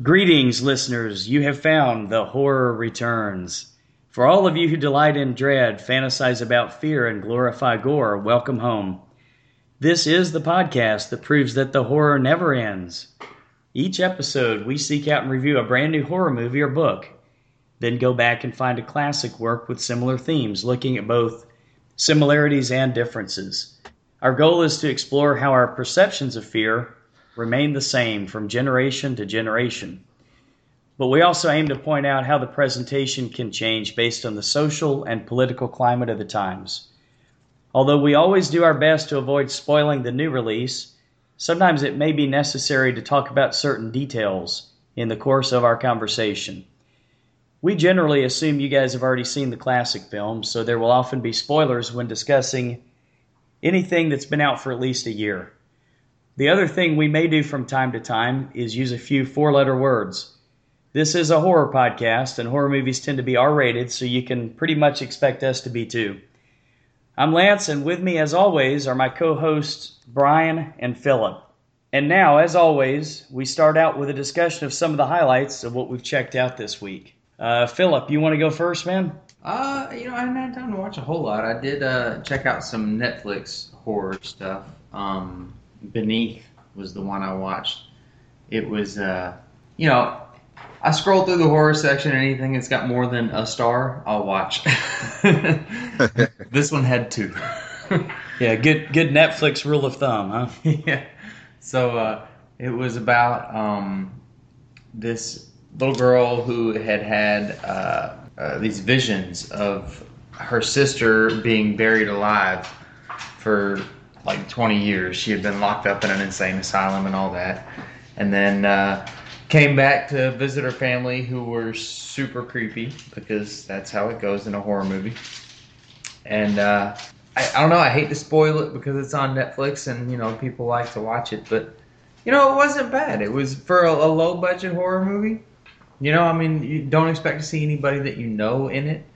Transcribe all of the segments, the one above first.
Greetings, listeners. You have found The Horror Returns. For all of you who delight in dread, fantasize about fear, and glorify gore, welcome home. This is the podcast that proves that the horror never ends. Each episode, we seek out and review a brand new horror movie or book, then go back and find a classic work with similar themes, looking at both similarities and differences. Our goal is to explore how our perceptions of fear remain the same from generation to generation. But we also aim to point out how the presentation can change based on the social and political climate of the times. Although we always do our best to avoid spoiling the new release, sometimes it may be necessary to talk about certain details in the course of our conversation. We generally assume you guys have already seen the classic film, so there will often be spoilers when discussing anything that's been out for at least a year. The other thing we may do from time to time is use a few four letter words. This is a horror podcast, and horror movies tend to be R rated, so you can pretty much expect us to be too. I'm Lance, and with me, as always, are my co hosts, Brian and Philip. And now, as always, we start out with a discussion of some of the highlights of what we've checked out this week. Uh, Philip, you want to go first, man? Uh, you know, I haven't had time to watch a whole lot. I did uh, check out some Netflix horror stuff. Um, Beneath was the one I watched. It was, uh, you know, I scroll through the horror section. Anything that's got more than a star, I'll watch. this one had two. yeah, good good Netflix rule of thumb, huh? yeah. So uh, it was about um, this little girl who had had uh, uh, these visions of her sister being buried alive for like 20 years. She had been locked up in an insane asylum and all that. And then uh, came back to visit her family who were super creepy because that's how it goes in a horror movie. And uh, I, I don't know, I hate to spoil it because it's on Netflix and, you know, people like to watch it. But, you know, it wasn't bad. It was for a, a low budget horror movie you know, I mean, you don't expect to see anybody that you know in it,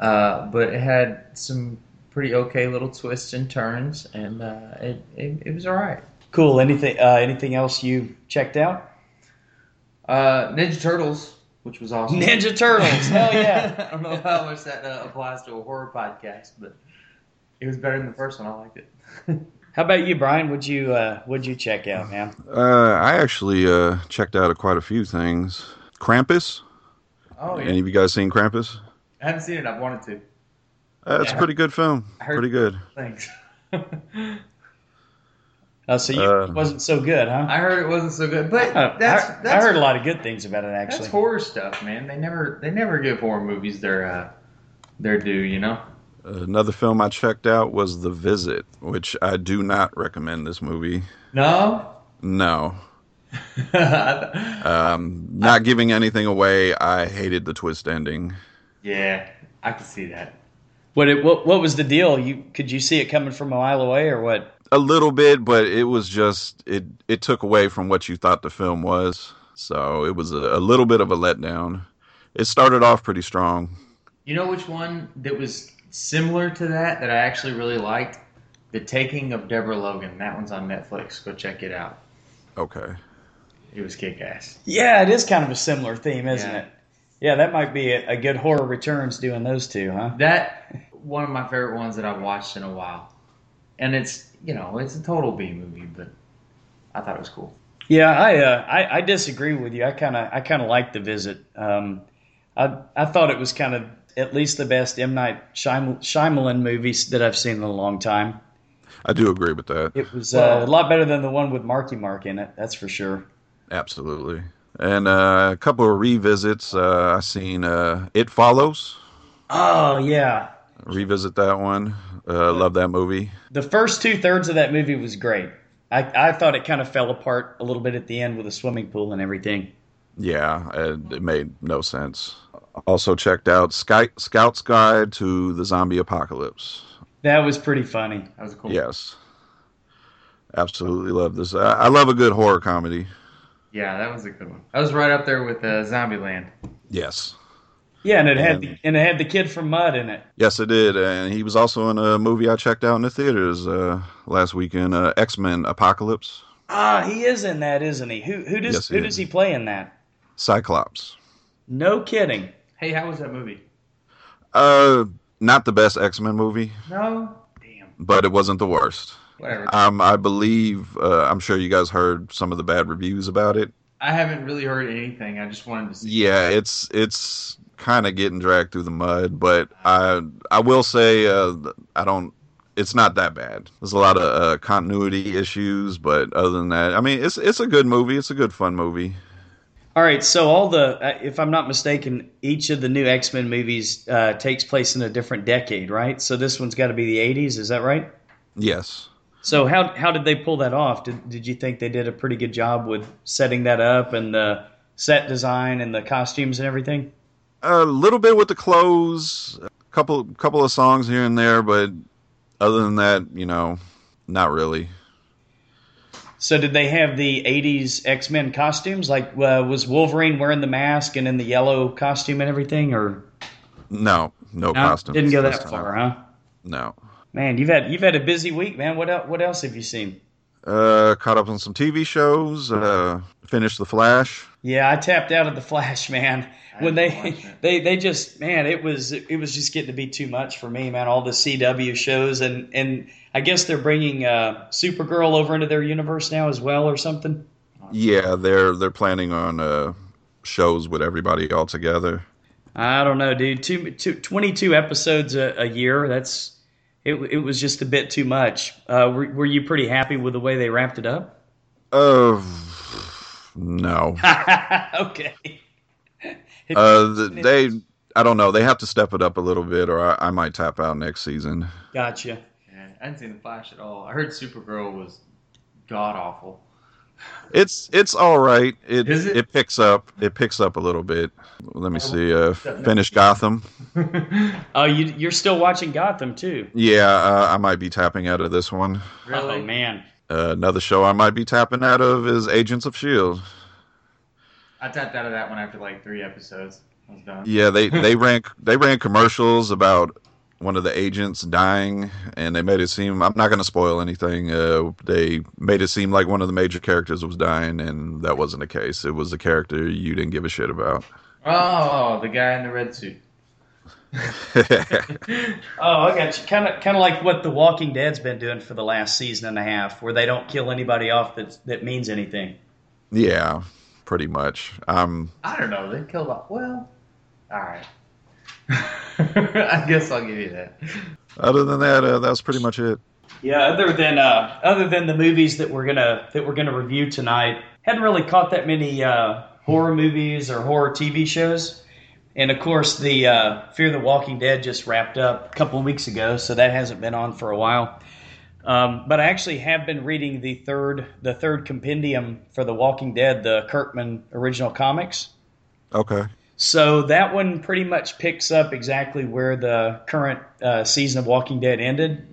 uh, but it had some pretty okay little twists and turns, and uh, it, it, it was all right. Cool. Anything uh, anything else you checked out? Uh, Ninja Turtles, which was awesome. Ninja Turtles. Hell yeah! I don't know how much that uh, applies to a horror podcast, but it was better than the first one. I liked it. How about you, Brian? Would you uh, would you check out, man? Uh, I actually uh, checked out quite a few things. Krampus. Oh, yeah. Any of you guys seen Krampus? I haven't seen it. I've wanted to. Uh, it's Yeah. a pretty good film. I heard- Pretty good. Thanks. Oh, so you Uh, wasn't so good, huh? I heard it wasn't so good, but Uh, that's I, that's I heard a lot of good things about it, actually. That's horror stuff, man. They never they never give horror movies their uh, their due, you know. Another film I checked out was The Visit, which I do not recommend this movie. No. No. Um, not giving anything away, I hated the twist ending. yeah, I can see that. What, it, what what was the deal? You could you see it coming from a mile away, or what? A little bit, but it was just it it took away from what you thought the film was. So it was a, a little bit of a letdown. It started off pretty strong. You know which one that was similar to that that I actually really liked? The Taking of Deborah Logan. That one's on Netflix. Go check it out. Okay. It was kick ass. Yeah, it is kind of a similar theme, isn't Yeah. it? Yeah, that might be a, a good horror returns doing those two, huh? That one of my favorite ones that I've watched in a while. And it's you know, it's a total B movie, but I thought it was cool. Yeah, I uh, I, I disagree with you. I kind of I kind of like the visit. Um, I I thought it was kind of at least the best M Night Shyam- Shyamalan movies that I've seen in a long time. I do agree with that. It was uh, Well- a lot better than the one with Marky Mark in it. That's for sure. Absolutely. And uh, a couple of revisits. Uh, I seen uh, It Follows. Oh yeah, Revisit that one. Uh, love that movie. the first two thirds of that movie was great. I I thought it kind of fell apart a little bit at the end with the swimming pool and everything. Yeah, it, it made no sense. Also checked out Sky, Scout's Guide to the Zombie Apocalypse. That was pretty funny. That was cool. Yes. Absolutely love this. I, I love a good horror comedy. Yeah, that was a good one. That was right up there with uh, Zombieland. Yes. Yeah, and it had And- the, and it had the kid from Mud in it. Yes, it did. And he was also in a movie I checked out in the theaters uh, last weekend, uh, X Men Apocalypse. Ah, he is in that, isn't he? Who who does Yes, who is. does he play in that? Cyclops. No kidding. Hey, how was that movie? Uh, not the best X Men movie, No. Damn. but it wasn't the worst. Whatever. Um, I believe uh, I'm sure you guys heard some of the bad reviews about it. I haven't really heard anything. I just wanted to see. Yeah, it's it's kind of getting dragged through the mud, but I I will say uh, I don't. It's not that bad. There's a lot of uh, continuity issues, but other than that, I mean, it's it's a good movie. It's a good fun movie. All right, so all the, uh, if I'm not mistaken, each of the new X Men movies uh, takes place in a different decade, right? So this one's got to be the 80s, is that right? Yes. So how how did they pull that off? Did did you think they did a pretty good job with setting that up and the set design and the costumes and everything? A little bit with the clothes, a couple couple of songs here and there, but other than that, you know, not really. So did they have the 80s X-Men costumes? Like uh, was Wolverine wearing the mask and in the yellow costume and everything or No, no, no, costumes. didn't go this that time. far, huh? No. Man, you've had you've had a busy week, man. What else, what else have you seen? Uh, caught up on some TV shows. Uh, finished The Flash. Yeah, I tapped out of the Flash, man. I When they they they just man, it was it was just getting to be too much for me, man. All the CW shows and and I guess they're bringing uh, Supergirl over into their universe now as well, or something. Yeah, they're they're planning on uh shows with everybody all together. I don't know, dude. Two, two, 22 episodes a, a year. That's it. It was just a bit too much. Uh, were, were you pretty happy with the way they wrapped it up? Uh, no. okay. Uh, th- they. I don't know. They have to step it up a little bit, or I, I might tap out next season. Gotcha. Yeah, I didn't see the Flash at all. I heard Supergirl was god awful. It's it's all right. It Is it? it picks up. It picks up a little bit. Let me see. Uh, finish Gotham. Oh, you you're still watching Gotham too? Yeah, uh, I might be tapping out of this one. really? Oh man. Uh, another show I might be tapping out of is Agents of Shield. I tapped out of that one after like three episodes. I was done. Yeah, they they ran they ran commercials about one of the agents dying, and they made it seem. I'm not going to spoil anything. Uh, they made it seem like one of the major characters was dying, and that wasn't the case. It was a character you didn't give a shit about. Oh, the guy in the red suit. Oh, I got you. Kind of kind of like what The Walking Dead's been doing for the last season and a half, where they don't kill anybody off that that means anything. yeah, pretty much. Um, I don't know. They killed off. Well, all right. I guess I'll give you that. other than that, uh, that's pretty much it. Yeah, other than uh, other than the movies that we're gonna that we're gonna review tonight, hadn't really caught that many uh, horror movies or horror TV shows. And of course, the uh, Fear the Walking Dead just wrapped up a couple of weeks ago, so that hasn't been on for a while. Um, but I actually have been reading the third the third compendium for the Walking Dead, the Kirkman original comics. Okay. So that one pretty much picks up exactly where the current uh, season of Walking Dead ended,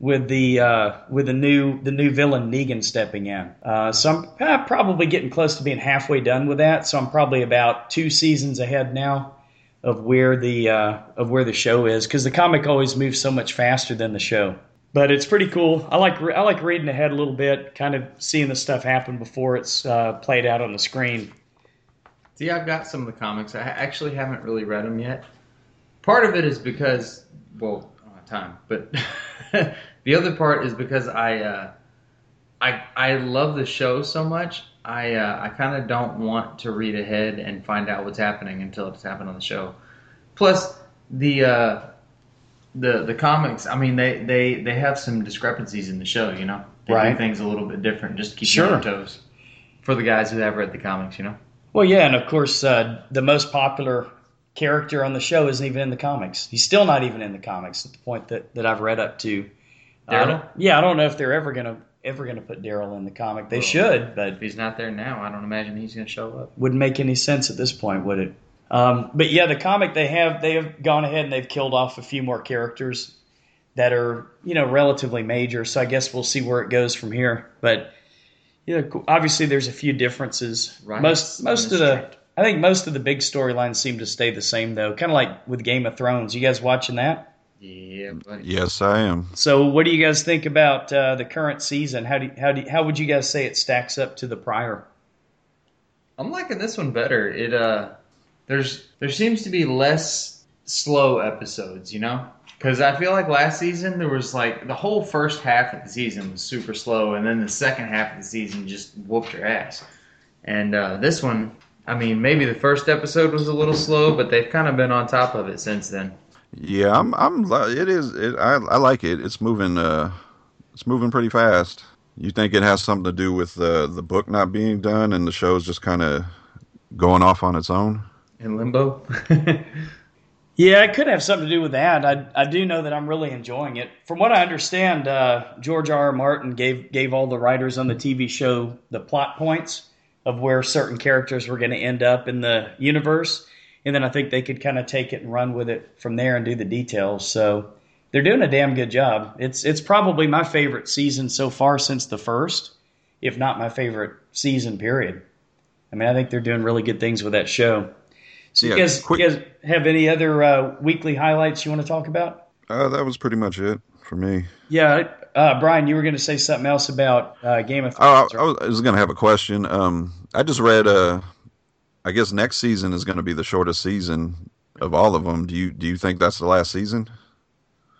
with the uh, with the new the new villain Negan stepping in. Uh, so I'm uh, probably getting close to being halfway done with that. So I'm probably about two seasons ahead now of where the uh, of where the show is because the comic always moves so much faster than the show. But it's pretty cool. I like I like reading ahead a little bit, kind of seeing the stuff happen before it's uh, played out on the screen. See, I've got some of the comics. I actually haven't really read them yet. Part of it is because, well, I don't have time. But the other part is because I, uh, I, I love the show so much. I, uh, I kind of don't want to read ahead and find out what's happening until it's happened on the show. Plus, the, uh, the, the comics. I mean, they, they, they have some discrepancies in the show. You know, they Right. do things a little bit different just to keep you on your toes. For the guys who have read the comics, you know. Well, yeah, and of course, uh, the most popular character on the show isn't even in the comics. He's still not even in the comics at the point that, that I've read up to. Daryl? don't- yeah, I don't know if they're ever gonna ever gonna put Daryl in the comic. They Well, should, but If he's not there now, I don't imagine he's going to show up. wouldn't make any sense at this point, would it? Um, but yeah, the comic they have they have gone ahead and they've killed off a few more characters that are you know relatively major. So I guess we'll see where it goes from here. But yeah, co- obviously there's a few differences. Right. Most most of the strict. I think most of the big storylines seem to stay the same though. Kind of like with Game of Thrones. You guys watching that? Yeah, buddy. Yes, I am. So what do you guys think about uh, the current season? How do how do how would you guys say it stacks up to the prior? I'm liking this one better. It uh, there's there seems to be less slow episodes, you know, because I feel like last season there was like the whole first half of the season was super slow, and then the second half of the season just whooped your ass. And uh, this one, I mean, maybe the first episode was a little slow, but they've kind of been on top of it since then. Yeah, I'm. I'm. It is. It, I. I like it. It's moving. Uh, it's moving pretty fast. You think it has something to do with uh, the book not being done and the show's just kind of going off on its own? In limbo. Yeah, it could have something to do with that. I, I do know that I'm really enjoying it. From what I understand, uh, George R. R. Martin gave gave all the writers on the TV show the plot points of where certain characters were going to end up in the universe, and then I think they could kind of take it and run with it from there and do the details. So they're doing a damn good job. It's it's probably my favorite season so far since the first, if not my favorite season. Period. I mean, I think they're doing really good things with that show. So Yeah, you guys, quick- you guys have any other uh, weekly highlights you want to talk about? Uh, that was pretty much it for me. Yeah, uh, Brian, you were going to say something else about uh, Game of Oh, Thrones. I, I was, I was going to have a question. Um, I just read. Uh, I guess next season is going to be the shortest season of all of them. Do you do you think that's the last season?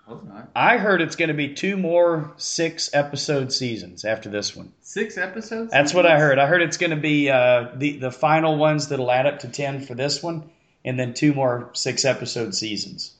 Hope not. I heard it's going to be two more six episode seasons after this one. Six episodes. That's what I heard. I heard it's going to be uh, the the final ones that'll add up to ten for this one, and then two more six episode seasons.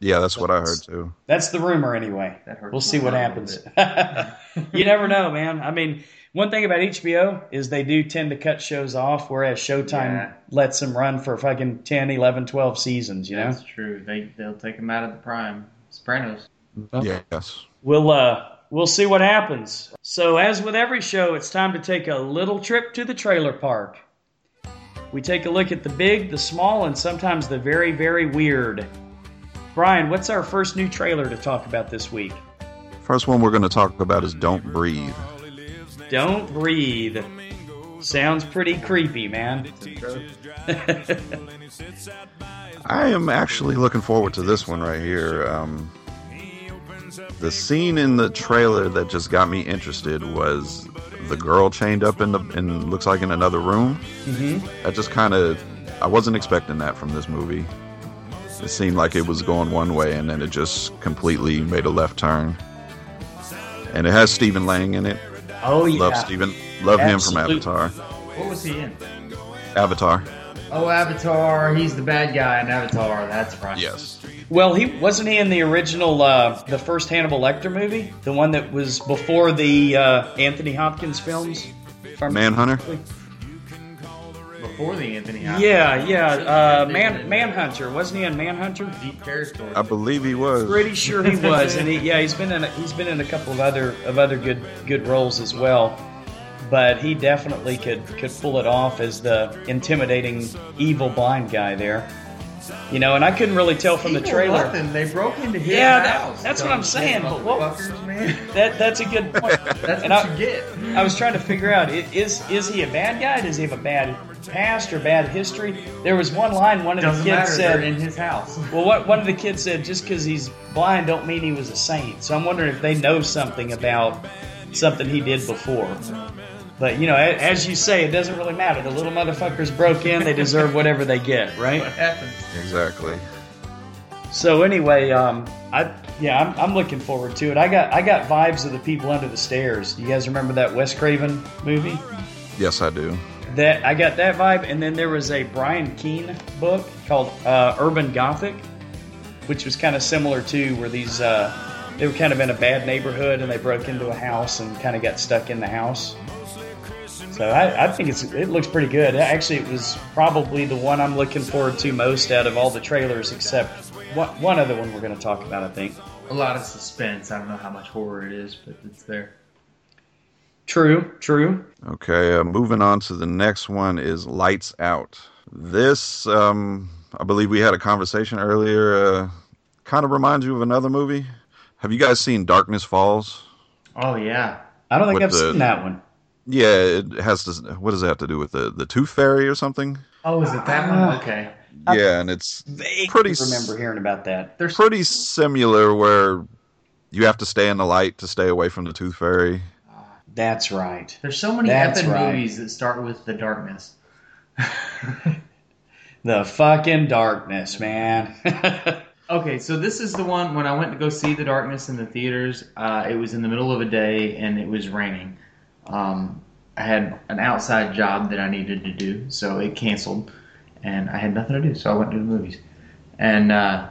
Yeah, that's what I heard too. That's the rumor, anyway. That hurts We'll see what happens. you never know, man. I mean, one thing about HBO is they do tend to cut shows off, whereas Showtime Yeah. lets them run for fucking 10, 11, 12 seasons, you know? That's true. They they'll take them out of the prime. Sopranos. Yes. We'll, uh, we'll see what happens. So, as with every show, it's time to take a little trip to the trailer park. We take a look at the big, the small, and sometimes the very, very weird. Brian, what's our first new trailer to talk about this week? First one we're going to talk about is "Don't Breathe." Don't breathe. Sounds pretty creepy, man. I am actually looking forward to this one right here. Um, the scene in the trailer that just got me interested was the girl chained up in the in looks like in another room. mm-hmm. That just kind of I wasn't expecting that from this movie. It seemed like it was going one way and then it just completely made a left turn. And it has Stephen Lang in it. Oh yeah. Love Stephen. Love him from Avatar. What was he in? Avatar. Oh, Avatar. He's the bad guy in Avatar. That's right. Yes. Well, he wasn't he in the original, uh, the first Hannibal Lecter movie, the one that was before the uh, Anthony Hopkins films. if I Manhunter. Before the Anthony Hopkins. Yeah, yeah. Uh, Man Manhunter wasn't he in Manhunter? Deep territory. I believe he was. Pretty sure he was, and he, yeah, he's been in a, he's been in a couple of other of other good good roles as well. But he definitely could could pull it off as the intimidating evil blind guy there. You know, and I couldn't really tell from the trailer. Nothing. They broke into his Yeah, that- house. that's what I'm saying, but what-. That that's a good point. That's and what I, you get. I was trying to figure out is is he a bad guy? Does he have a bad past or bad history? There was one line one of Doesn't the kids matter. Said. in his house. Well, what one of the kids said, just because he's blind, don't mean he was a saint. So I'm wondering if they know something about something he did before. But you know, as you say, it doesn't really matter. The little motherfuckers broke in; they deserve whatever they get, right? What right? happens? Exactly. So anyway, um, I yeah, I'm, I'm looking forward to it. I got I got vibes of the people under the stairs. You guys remember that Wes Craven movie? Yes, I do. That I got that vibe, and then there was a Brian Keene book called uh, Urban Gothic, which was kind of similar to where these uh, they were kind of in a bad neighborhood and they broke into a house and kind of got stuck in the house. So I, I think it's it looks pretty good. Actually, it was probably the one I'm looking forward to most out of all the trailers, except one, one other one we're going to talk about. I think. A lot of suspense. I don't know how much horror it is, but it's there. True, true. Okay, uh, moving on to the next one is Lights Out. This, um, I believe we had a conversation earlier. Uh, kind of reminds you of another movie. Have you guys seen Darkness Falls? Oh yeah. I don't think With I've the- seen that one. Yeah, it has to. What does it have to do with the the Tooth Fairy or something? Oh, is it that Ah. one? Okay. yeah, and it's Pretty s- remember hearing about that. There's pretty similar where you have to stay in the light to stay away from the Tooth Fairy. That's right. there's so many That's epic right. movies that start with the darkness. the fucking darkness, man. Okay, so this is the one when I went to go see The Darkness in the theaters. Uh, it was in the middle of a day and it was raining. Um, I had an outside job that I needed to do, so it canceled, and I had nothing to do, so I went to the movies. And uh,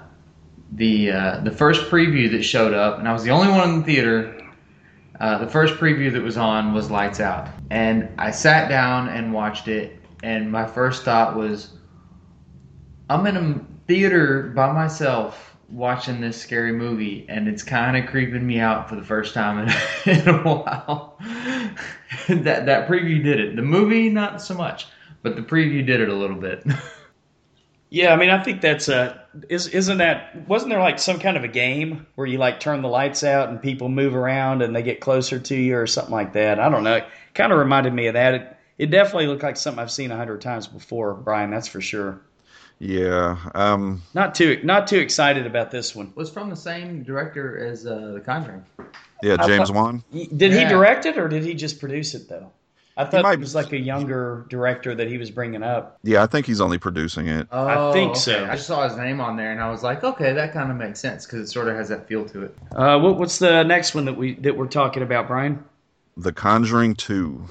the uh, the first preview that showed up, and I was the only one in the theater. Uh, the first preview that was on was Lights Out, and I sat down and watched it. And my first thought was, I'm in a theater by myself watching this scary movie, and it's kind of creeping me out for the first time in, in a while. that that preview did it. The movie, not so much, but the preview did it a little bit. yeah, I mean, I think that's a is isn't that wasn't there like some kind of a game where you like turn the lights out and people move around and they get closer to you or something like that? I don't know. It kind of reminded me of that. It, it definitely looked like something I've seen a hundred times before, Brian. That's for sure. Yeah. Um, Not too not too excited about this one. was from the same director as uh, The Conjuring. yeah, James thought- Wan. Y- Did he direct it or did he just produce it though? I thought might- it was like a younger director that he was bringing up. Yeah, I think he's only producing it. Oh, think okay. so. I just saw his name on there, and I was like, okay, that kind of makes sense because it sort of has that feel to it. Uh, what, what's the next one that we that we're talking about, Brian? The Conjuring 2.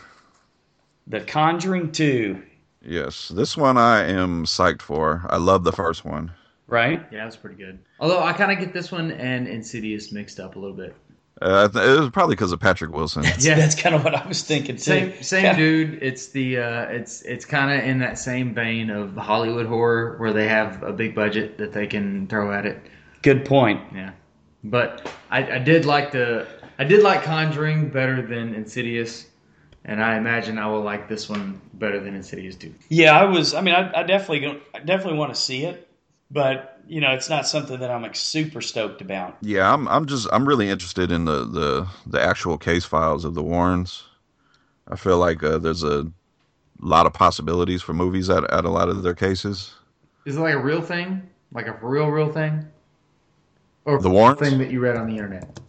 The Conjuring Two, Yes, this one I am psyched for. I love the first one. right? Yeah, that's pretty good. Although I kind of get this one and Insidious mixed up a little bit. Uh, it was probably because of Patrick Wilson. That's, Yeah. that's kind of what I was thinking too. Same same Yeah. dude. It's the uh, it's it's kind of in that same vein of Hollywood horror where they have a big budget that they can throw at it. Good point. Yeah, but I, I did like the I did like Conjuring better than Insidious, and I imagine I will like this one better than Insidious too. Yeah, I was. I mean, I, I definitely, go- I definitely want to see it, but you know, it's not something that I'm like super stoked about. Yeah, I'm I'm just I'm really interested in the the, the actual case files of the Warrens. I feel like uh, there's a lot of possibilities for movies at, at a lot of their cases. Is it like a real thing, like a real real thing, or The Warrens? thing that you read on the internet?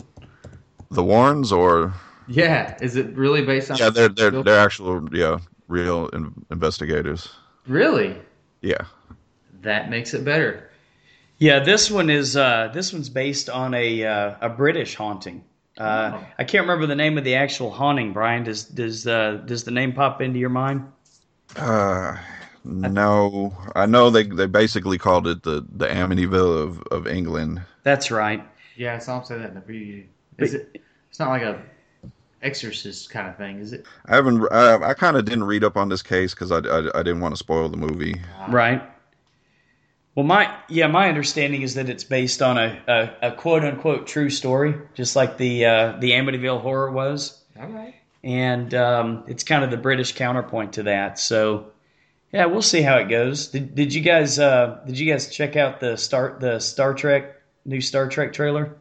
The Warrens, or Yeah, is it really based on? yeah, they're they're real- they're actual yeah real in, investigators. really. Yeah, That makes it better. Yeah, this one is. Uh, this one's based on a uh, a British haunting. Uh, Oh. I can't remember the name of the actual haunting. Brian, does does uh, does the name pop into your mind? uh, no, I know they they basically called it the the Amityville of of England. That's right. Yeah, I saw him say that in the preview. Is it? It's not like a exorcist kind of thing, is it? I haven't I, I kind of didn't read up on this case because I, I I didn't want to spoil the movie. Right. Well, my yeah, my understanding is that it's based on a, a, a quote unquote true story, just like the uh, the Amityville horror was, All right. and um, it's kind of the British counterpoint to that. So, yeah, we'll see how it goes. Did, did you guys uh, did you guys check out the start the Star Trek new Star Trek trailer?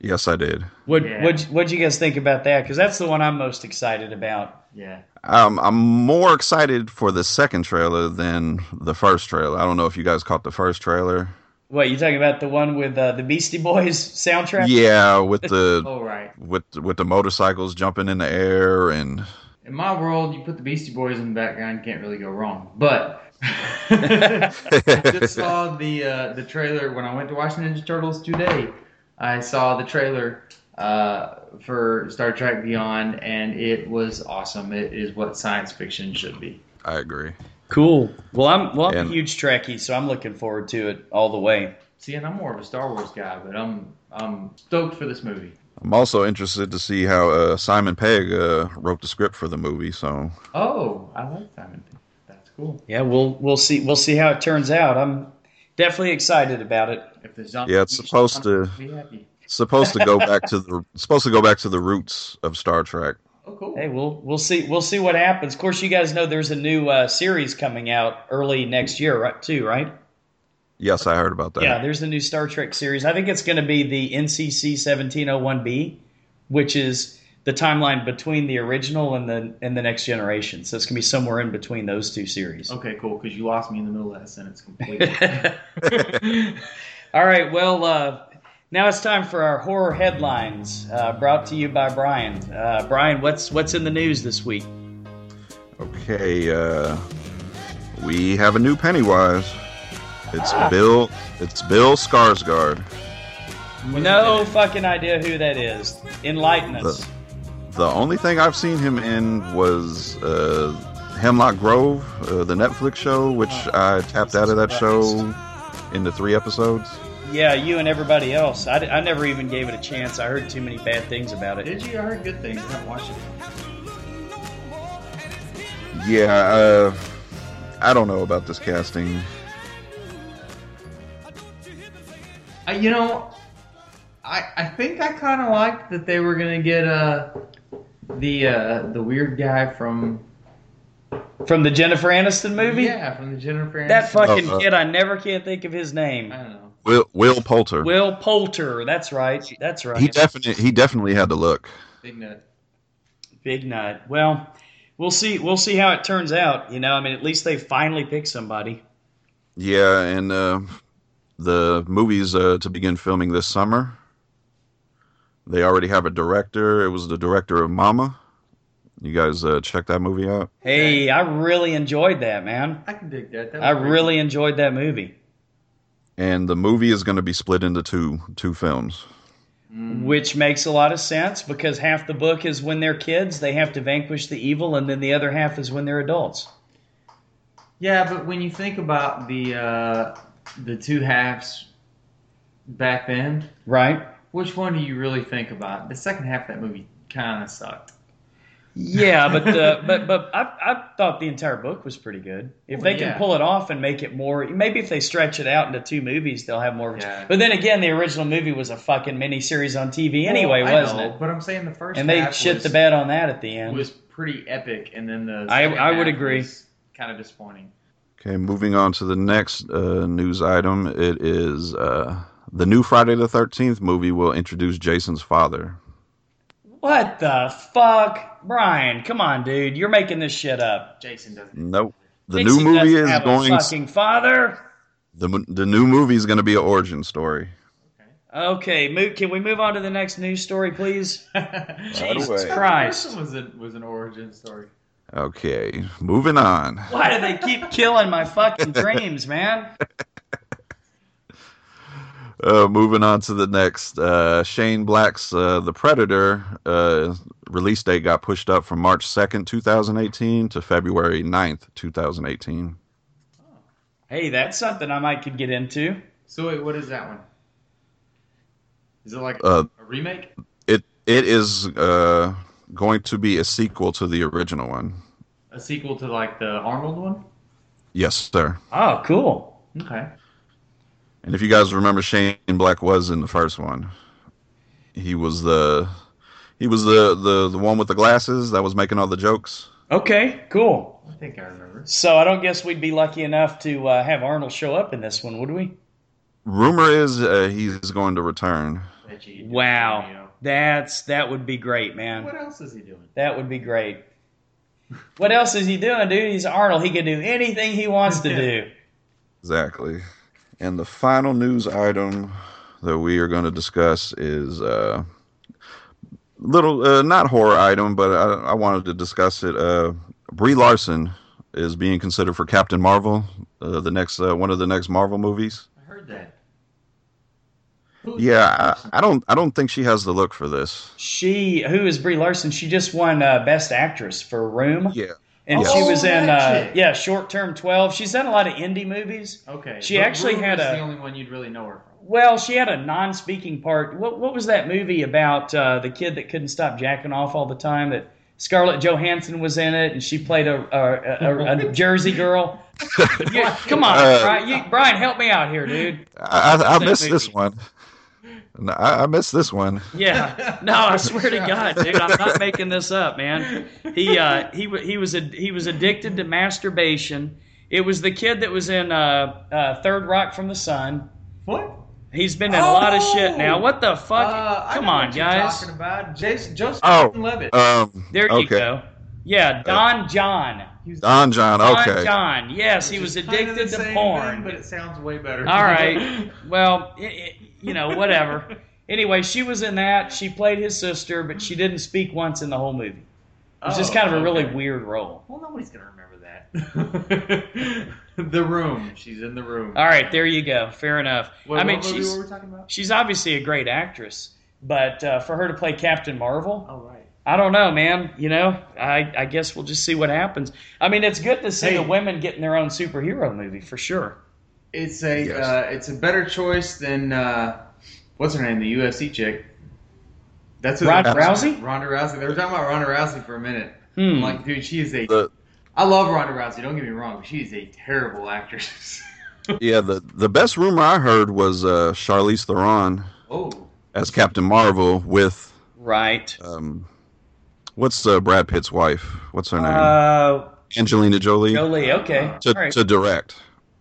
Yes, I did. What Yeah. what what'd you guys think about that? Because that's the one I'm most excited about. Yeah. Um, I'm more excited for the second trailer than the first trailer. I don't know if you guys caught the first trailer. What you talking about? The one with uh, the Beastie Boys soundtrack? Yeah, with the Oh right. with with the motorcycles jumping in the air and In my world, you put the Beastie Boys in the background, you can't really go wrong. But I just saw the uh, the trailer when I went to watch Ninja Turtles today. I saw the trailer uh, for Star Trek Beyond, and it was awesome. It is what science fiction should be. I agree. Cool. Well, I'm well, I'm And- a huge Trekkie, so I'm looking forward to it all the way. See, and I'm more of a Star Wars guy, but I'm I'm stoked for this movie. I'm also interested to see how uh, Simon Pegg uh, wrote the script for the movie. So Oh, I like Simon. Pegg. That's cool. Yeah, we'll we'll see we'll see how it turns out. I'm definitely excited about it. If the zombie Yeah, it's supposed to- be happy. supposed to go back to the supposed to go back to the roots of Star Trek. Oh, cool. Hey, we'll we'll see we'll see what happens. Of course, you guys know there's a new uh, series coming out early next year, right? Too right? Yes, I heard about that. Yeah, there's a new Star Trek series. I think it's going to be the NCC 1701B, which is the timeline between the original and the and the next generation. So it's going to be somewhere in between those two series. Okay, cool. Because you lost me in the middle of that sentence completely. All right, well, uh, now it's time for our horror headlines, uh, brought to you by Brian. Uh, Brian, what's what's in the news this week? Okay. Uh, we have a new Pennywise. It's Bill. It's Bill Skarsgård. No fucking idea who that is. Enlighten us. The only thing I've seen him in was uh, Hemlock Grove, uh, the Netflix show, which I tapped out of that show into three episodes. Yeah, you and everybody else. I, I never even gave it a chance. I heard too many bad things about it. Did you? I heard good things. I haven't watched it. Yeah, uh, I don't know about this casting. Uh, you know, I I think I kind of liked that they were gonna get uh the uh the weird guy from From the Jennifer Aniston movie? yeah from the Jennifer Aniston. That fucking Oh, uh, kid, I never can't think of his name. I don't know. Will Will Poulter. Will Poulter. That's right. That's right. he definitely he definitely had the look. Big nut. Big nut. Well, we'll see. We'll see how it turns out. You know, I mean, at least they finally picked somebody. Yeah, and uh, the movie's uh, to begin filming this summer. They already have a director. It was the director of Mama. You guys uh, check that movie out. Hey, I really enjoyed that, man. I can dig that. that I was pretty really enjoyed that movie. And the movie is going to be split into two two films. Mm. Which makes a lot of sense because half the book is when they're kids, they have to vanquish the evil, and then the other half is when they're adults. Yeah, but when you think about the uh, the two halves back then, Right? Which one do you really think about? The second half of that movie kind of sucked. Yeah, but the but but I, I thought the entire book was pretty good. If Well, they can yeah. pull it off and make it more, maybe if they stretch it out into two movies, they'll have more. of a- Yeah. But then again, the original movie was a fucking miniseries on TV anyway, Well, wasn't know, it? But I'm saying the first And they half shit was, the bed on that at the end. was pretty epic, and then the I- I would half agree. Kind of disappointing. Okay, moving on to the next uh, news item. It is uh, the new Friday the Thirteenth movie will introduce Jason's father. What the fuck, Brian? Come on, dude, you're making this shit up. Jason doesn't. Nope. The Dixie new movie is have going. a fucking father. The the new movie is going to be an origin story. Okay, mo- can we move on to the next news story, please? Jesus away. Christ. The was, a, was an origin story. Okay, moving on. Why do they keep killing my fucking dreams, man? Uh, moving on to the next. Uh, Shane Black's uh, The Predator uh, release date got pushed up from March 2nd, 2018 to February 9th, 2018. Hey, that's something I might could get into. So wait, what is that one? Is it like Uh, a remake? it It is uh, going to be a sequel to the original one. A sequel to like the Arnold one? Yes, sir. Oh, cool. Okay. And if you guys remember, Shane Black was in the first one. He was the he was the the, the one with the glasses that was making all the jokes. Okay, cool. I think I remember. So I don't guess we'd be lucky enough to uh, have Arnold show up in this one, would we? Rumor is uh, he's going to return. Bet you he did Wow, that's that would be great, man. What else is he doing? That would be great. What else is he doing, dude? He's Arnold. He can do anything he wants to do. Exactly. And the final news item that we are going to discuss is uh, little uh, not horror item, but I, I wanted to discuss it. Uh, Brie Larson is being considered for Captain Marvel, uh, the next uh, one of the next Marvel movies. I heard that. Who- Yeah, I, I don't I don't think she has the look for this. She, who is Brie Larson? She just won uh, Best Actress for Room, Yeah, and Oh, she was in uh, yeah, Short Term Twelve. She's done a lot of indie movies. Okay. She but actually Room had a- the only one you'd really know her from. Well, she had a non-speaking part. What what was that movie about uh, the kid that couldn't stop jacking off all the time? That Scarlett Johansson was in it, and she played a a, a, a Jersey girl. You- come on, Uh, Brian, you, Brian, help me out here, dude. I, I, I missed movie? this one. No, I, I missed this one. Yeah, no, I swear to God, dude, I'm not making this up, man. He uh, he he was a, he was addicted to masturbation. It was the kid that was in uh, uh, Third Rock from the Sun. What? He's been in a lot of shit Oh! now. What the fuck? Uh, I Come know on, what you're guys. Talking about Jason Joseph Oh, Levitt. Um, There you okay. go. Yeah, Don Jon. Don Jon. Don Okay. Don Jon. Yes, he was is kinda addicted the to same porn. thing, but it sounds way better. All right. Well, it, it, you know, whatever. Anyway, she was in that. She played his sister, but she didn't speak once in the whole movie. It's just Oh, kind of a really weird role. Well, nobody's gonna remember that. the room. She's in the room. All right, there you go. Fair enough. What, I mean, what movie she's were we talking about? she's obviously a great actress, but uh, for her to play Captain Marvel, Oh right. I don't know, man. You know, I, I guess we'll just see what happens. I mean, it's good to see Hey. the women getting their own superhero movie for sure. It's a Yes. uh, it's a better choice than uh, what's her name, the UFC chick. That's who Ronda Rousey? Ronda Rousey. They were talking about Ronda Rousey for a minute. Hmm. I'm like, dude, she is a. The- I love Ronda Rousey. Don't get me wrong. She is a terrible actress. Yeah, the the best rumor I heard was uh, Charlize Theron oh, as Captain Marvel with Right. um, what's uh, Brad Pitt's wife? What's her name? Uh, Angelina Jolie Jolie. Okay. to All right. to direct.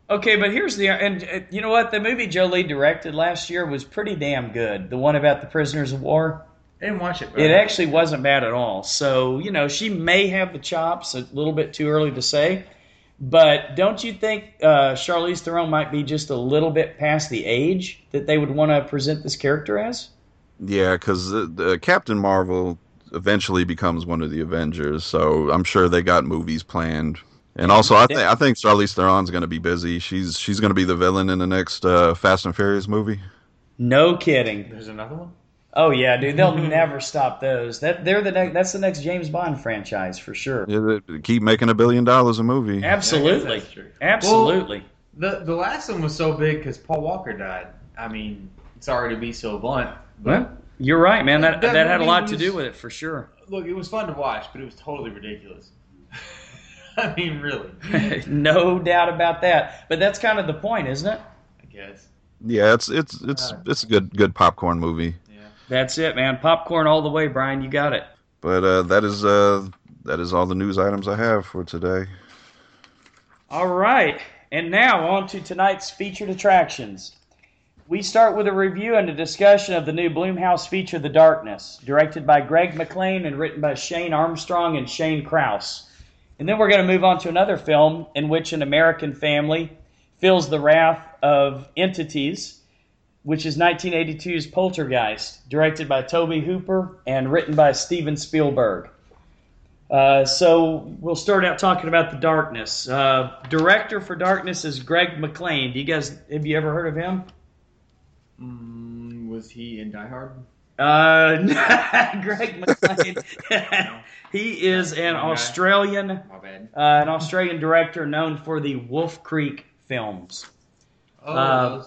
Okay, but here's the and uh, you know what? The movie Jolie directed last year was pretty damn good. The one about the prisoners of war. I didn't watch it. Bro. It actually wasn't bad at all. So, you know, she may have the chops, a little bit too early to say. But don't you think uh, Charlize Theron might be just a little bit past the age that they would want to present this character as? Yeah, because the Captain Marvel eventually becomes one of the Avengers, so I'm sure they got movies planned. And also, I think I think Charlize Theron's going to be busy. She's she's going to be the villain in the next uh, Fast and Furious movie. No kidding. There's another one. Oh yeah, dude, they'll never stop those. That they're the next. That's the next James Bond franchise for sure. Yeah, keep making a billion dollars a movie. Absolutely, that's true. absolutely. The the last one was so big because Paul Walker died. I mean, sorry to be so blunt, but well, you're right, man. That That that, had a movie lot to do with it for sure. look, it was fun to watch, but it was totally ridiculous. I mean, really. no doubt about that. But that's kind of the point, isn't it? I guess. Yeah, it's it's it's it's a good good popcorn movie. Yeah. That's it, man. Popcorn all the way, Brian. You got it. But uh, that is uh, that is all the news items I have for today. All right. And now on to tonight's featured attractions. We start with a review and a discussion of the new Blumhouse feature, The Darkness, directed by Greg McLean and written by Shayne Armstrong and Shane Krause. And then we're going to move on to another film in which an American family feels the wrath of entities, which is 1982's Poltergeist, directed by Tobe Hooper and written by Steven Spielberg. Uh, so we'll start out talking about the darkness. Uh, director for Darkness is Greg McLean. Do you guys have you ever heard of him? Mm, was he in Die Hard? Uh, Greg McLean. He is an. Australian, uh, My bad. an Australian director known for the Wolf Creek films. Oh, Uh.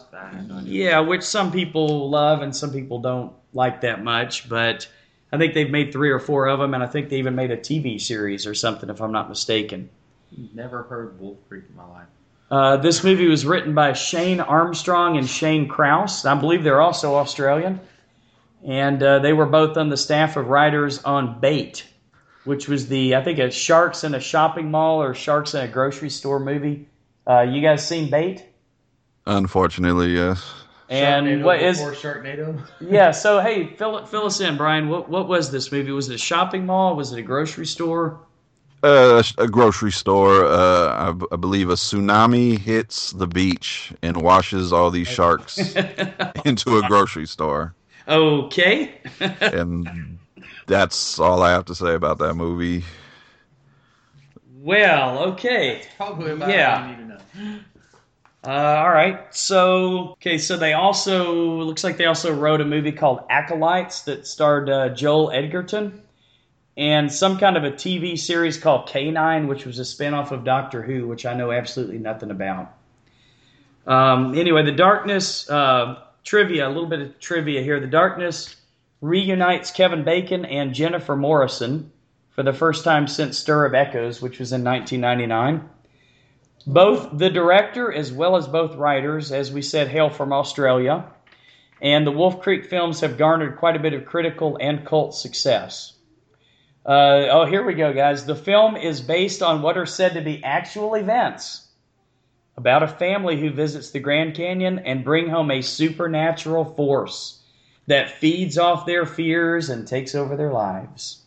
Yeah, which some people love and some people don't like that much. But I think they've made three or four of them, and I think they even made a TV series or something, if I'm not mistaken. Never heard Wolf Creek in my life. Uh, this movie was written by Shayne Armstrong and Shane Krause. I believe they're also Australian. And uh, they were both on the staff of writers on Bait, which was the, I think, a Sharks in a shopping mall or Sharks in a grocery store movie. Uh, you guys seen Bait? Unfortunately, yes. And Sharknado what is, Sharknado? yeah, so hey, fill, fill us in, Brian. What, what was this movie? Was it a shopping mall? Was it a grocery store? Uh, a grocery store. Uh, I, b- I believe a tsunami hits the beach and washes all these sharks into a grocery store, okay. and that's all I have to say about that movie. well, okay. Probably about Yeah. all you need to know. Uh, all right. So, okay, so they also looks like they also wrote a movie called Acolytes that starred uh, Joel Edgerton, and some kind of a TV series called K9, which was a spinoff of Doctor Who, which I know absolutely nothing about. Um, anyway, the Darkness uh, trivia, a little bit of trivia here. The Darkness reunites Kevin Bacon and Jennifer Morrison for the first time since Stir of Echoes, which was in 1999. Both the director as well as both writers, as we said, hail from Australia, and the Wolf Creek films have garnered quite a bit of critical and cult success. Uh, oh, here we go, guys. The film is based on what are said to be actual events about a family who visits the Grand Canyon and bring home a supernatural force that feeds off their fears and takes over their lives.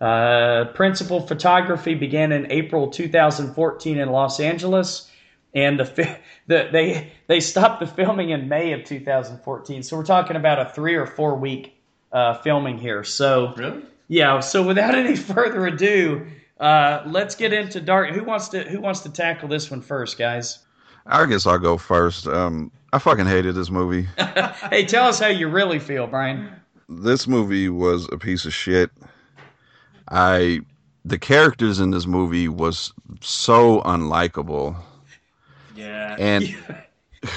Uh, principal photography began in April 2014 in Los Angeles, and the, fi- the they they stopped the filming in May of 2014. So we're talking about a three or four week uh, filming here. So Really? Yeah. So without any further ado, uh, let's get into dark. Who wants to Who wants to tackle this one first, guys? I guess I'll go first. Um, I fucking hated this movie. hey, tell us how you really feel, Brian. this movie was a piece of shit. I the characters in this movie was so unlikable. Yeah. And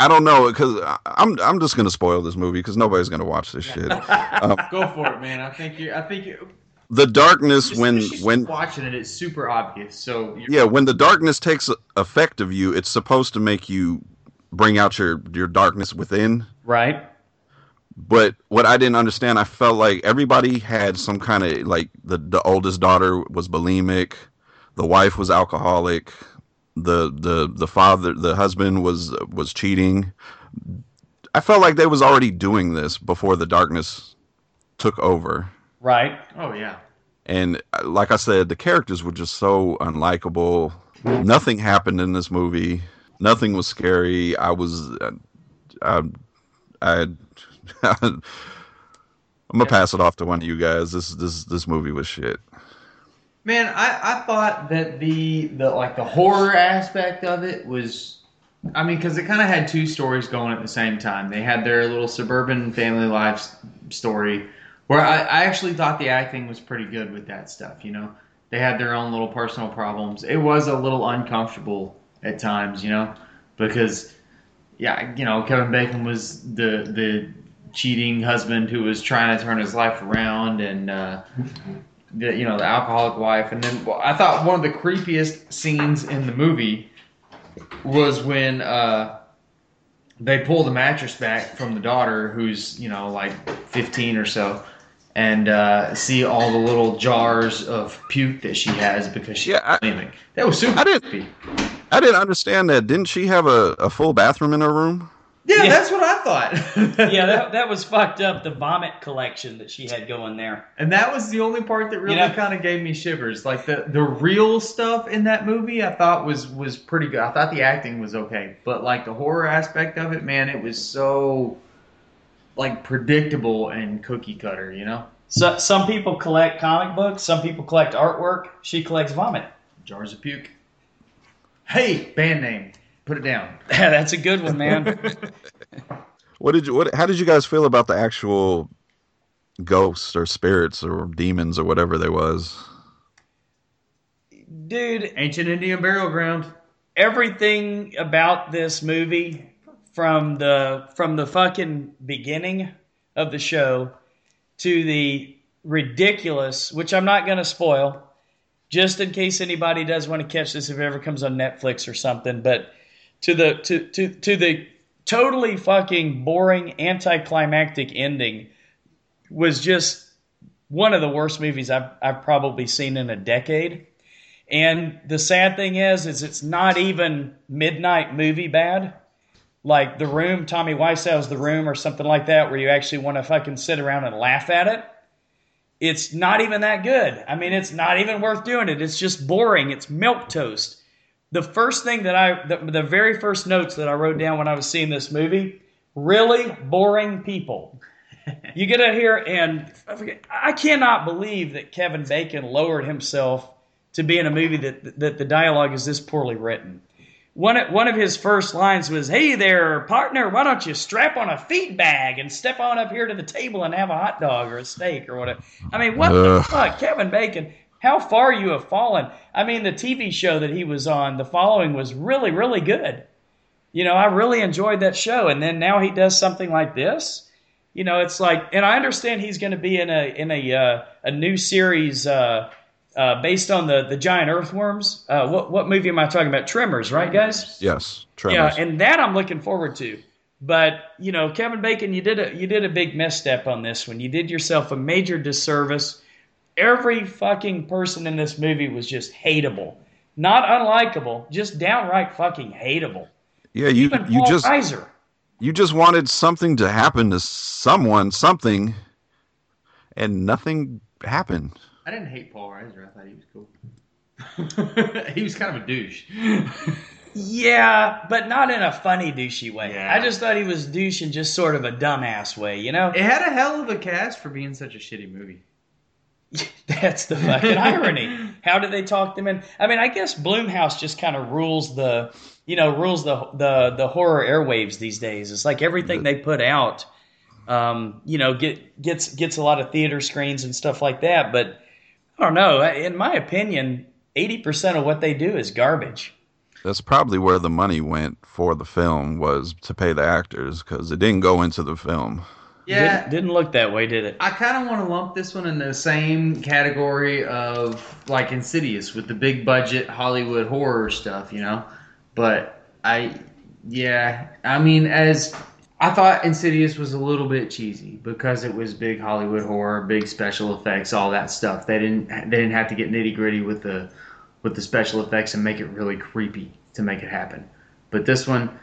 I don't know because I'm I'm just gonna spoil this movie because nobody's gonna watch this shit. Um, Go for it, man. I think you. I think you. the darkness Just, when when watching it, it's super obvious. So you're, yeah when the darkness takes effect of you, it's supposed to make you bring out your your darkness within. right. But what I didn't understand, I felt like everybody had some kind of like the the oldest daughter was bulimic, the wife was alcoholic, the the the father the husband was was cheating. I felt like they was already doing this before the darkness took over. Right. Oh yeah. And uh, like I said, the characters were just so unlikable. Nothing happened in this movie. Nothing was scary. I was, uh, I, I, I'm gonna pass it off to one of you guys. This this this movie was shit. Man, I, I thought that the the like the horror aspect of it was, I mean, because it kind of had two stories going at the same time. They had their little suburban family life story, where I, I actually thought the acting was pretty good with that stuff. You know, they had their own little personal problems. It was a little uncomfortable at times, you know, because yeah, you know, Kevin Bacon was the the cheating husband who was trying to turn his life around and. Uh, the you know the alcoholic wife, and then well, I thought one of the creepiest scenes in the movie was when uh, they pull the mattress back from the daughter, who's you know like 15 or so, and uh, see all the little jars of puke that she has because she's Yeah, I-. That was super I didn't- creepy. I didn't understand that. Didn't she have a, a full bathroom in her room? Yeah, Yeah. that's what I thought. yeah, that, that was fucked up. The vomit collection that she had going there. And that was the only part that really You know- kind of gave me shivers. Like the the real stuff in that movie, I thought was was pretty good. I thought the acting was okay, but like the horror aspect of it, man, it was so like predictable and cookie cutter. You know, So some people collect comic books. Some people collect artwork. She collects vomit. jars of puke. Hey, band name, put it down. That's a good one, man. What did you? What? How did you guys feel about the actual ghosts or spirits or demons or whatever they was? Dude, Ancient Indian burial ground. everything about this movie from the from the fucking beginning of the show to the ridiculous, which I'm not going to spoil, just in case anybody does want to catch this if it ever comes on Netflix or something, but to the to to to the totally fucking boring anticlimactic ending was just one of the worst movies I've I've probably seen in a decade. And the sad thing is, is it's not even midnight movie bad. Like The Room, Tommy Wiseau's The Room, or something like that, where you actually want to fucking sit around and laugh at it. It's not even that good. I mean, it's not even worth doing it. It's just boring. It's milk toast. The first thing that I, the, the very first notes that I wrote down when I was seeing this movie, really boring people. You get to here and I cannot believe that Kevin Bacon lowered himself to be in a movie that that the dialogue is this poorly written. One of, one of his first lines was, "Hey there, partner, why don't you strap on a feed bag and step on up here to the table and have a hot dog or a steak or whatever." I mean, what the fuck, Kevin Bacon? How far you have fallen? I mean, the TV show that he was on, The Following, was really, really good. You know, I really enjoyed that show, and then now he does something like this. You know, it's like, and I understand he's going to be in a in a uh, a new series uh, uh, based on the the giant earthworms. Uh, what what movie am I talking about? Tremors, right, guys? Yes, Tremors. Yeah, and that I'm looking forward to. But you know, Kevin Bacon, you did a you did a big misstep on this one. You did yourself a major disservice. Every fucking person in this movie was just hateable, not unlikable, just downright fucking hateable. yeah, you Even you Paul just Reiser. you just wanted something to happen to someone, something, and nothing happened. I didn't hate Paul Reiser. I thought he was cool. he was kind of a douche. Yeah, but not in a funny douchey way. Yeah. I just thought he was douche in just sort of a dumbass way, you know? It had a hell of a cast for being such a shitty movie. That's the fucking irony. How did they talk them in? I mean, I guess Blumhouse just kind of rules the, you know, rules the the the horror airwaves these days. It's like everything they put out, um, you know, get gets gets a lot of theater screens and stuff like that. But I don't know. In my opinion, eighty percent of what they do is garbage. That's probably where the money went for the film was to pay the actors because it didn't go into the film. Yeah, Didn't, didn't look that way, did it? I kind of want to lump this one in the same category of like Insidious with the big budget Hollywood horror stuff, you know. But I, yeah, I mean, as I thought Insidious was a little bit cheesy because it was big Hollywood horror, big special effects, all that stuff. They didn't they didn't have to get nitty gritty with the with the special effects and make it really creepy to make it happen. But this one,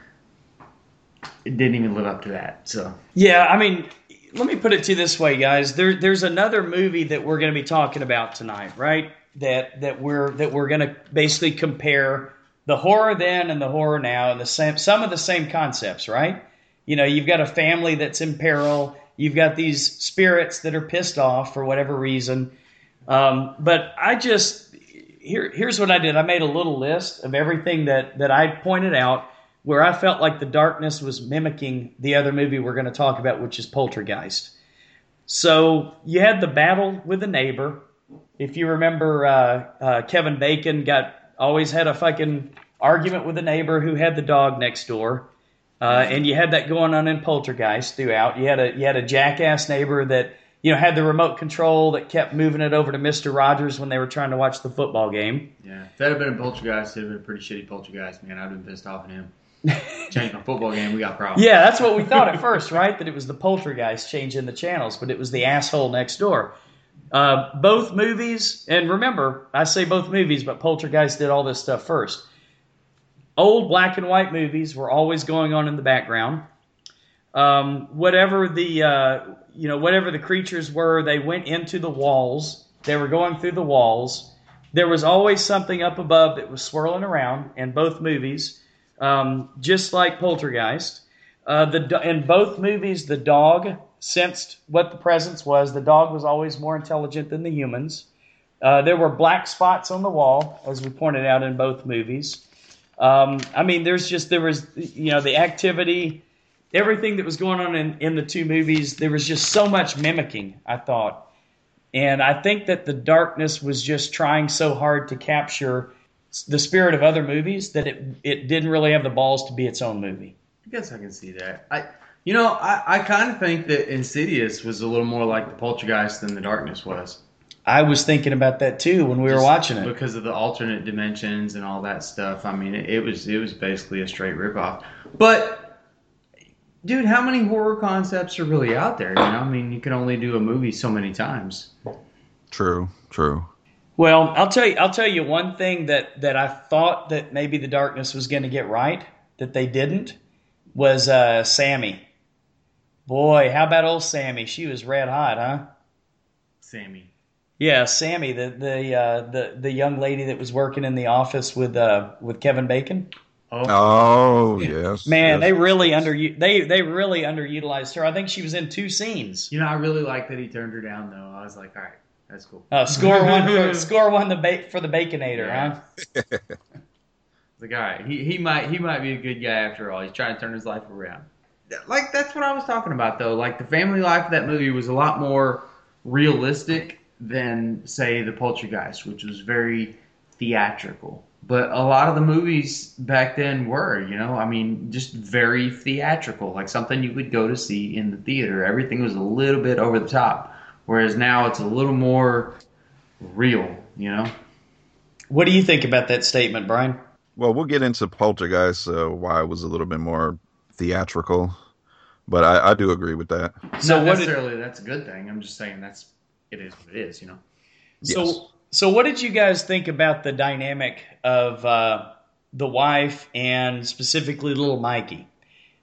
it didn't even live up to that. So Yeah, I mean, let me put it to you this way, guys. There, there's another movie that we're going to be talking about tonight, right? That that we're that we're going to basically compare the horror then and the horror now, and the same some of the same concepts, right? You know, you've got a family that's in peril. You've got these spirits that are pissed off for whatever reason. Um, but I just here here's what I did. I made a little list of everything that that I pointed out where I felt like the darkness was mimicking the other movie we're going to talk about, which is Poltergeist. So you had the battle with the neighbor. If you remember, uh, uh, Kevin Bacon got always had a fucking argument with the neighbor who had the dog next door, uh, and you had that going on in Poltergeist throughout. You had a you had a jackass neighbor that you know had the remote control that kept moving it over to Mister Rogers when they were trying to watch the football game. Yeah, if that had been a poltergeist, it'd have been a pretty shitty poltergeist, man. I'd have been pissed off at him. Change my football game, we got problems. Yeah, that's what we thought at first, right? That it was the poltergeist changing the channels, but it was the asshole next door. Uh, both movies, and remember, I say both movies, but Poltergeist did all this stuff first. Old black and white movies were always going on in the background. Um, whatever the uh, you know whatever the creatures were, they went into the walls. They were going through the walls. There was always something up above that was swirling around in both movies, um, just like Poltergeist. Uh, the in both movies, the dog sensed what the presence was. The dog was always more intelligent than the humans. Uh, there were black spots on the wall, as we pointed out in both movies. Um, I mean, there's just there was you know the activity, everything that was going on in, in the two movies. There was just so much mimicking. I thought, and I think that the darkness was just trying so hard to capture the spirit of other movies that it it didn't really have the balls to be its own movie. I guess I can see that. I, you know, I, I kind of think that Insidious was a little more like the Poltergeist than the Darkness was. I was thinking about that too when we were watching it. because of the alternate dimensions and all that stuff. I mean, it, it was it was basically a straight ripoff. But, dude, how many horror concepts are really out there? You know, I mean, you can only do a movie so many times. True, true. Well, I'll tell you. I'll tell you one thing that that I thought that maybe the darkness was going to get right that they didn't was uh, Sammy. Boy, how about old Sammy? She was red hot, huh? Sammy. Yeah, Sammy, the the uh, the the young lady that was working in the office with uh, with Kevin Bacon. Oh, Oh yes, Man, yes. they really under they they really underutilized her. I think she was in two scenes. you know, I really like that he turned her down though. I was like, all right, that's cool. Uh, score one for score one the ba- for the Baconator, Yeah. huh? The guy, he, he might he might be a good guy after all. He's trying to turn his life around. Like that's what I was talking about though. Like the family life of that movie was a lot more realistic than say the Poltergeist, which was very theatrical. But a lot of the movies back then were, you know, I mean, just very theatrical, like something you would go to see in the theater. Everything was a little bit over the top, whereas now it's a little more real, you know. What do you think about that statement, Brian? Well, we'll get into Poltergeist, uh, why it was a little bit more theatrical, but I, I do agree with that. So Not what did- necessarily that's a good thing. I'm just saying that's it is what it is, you know. So, so what did you guys think about the dynamic of uh, the wife and specifically little Mikey?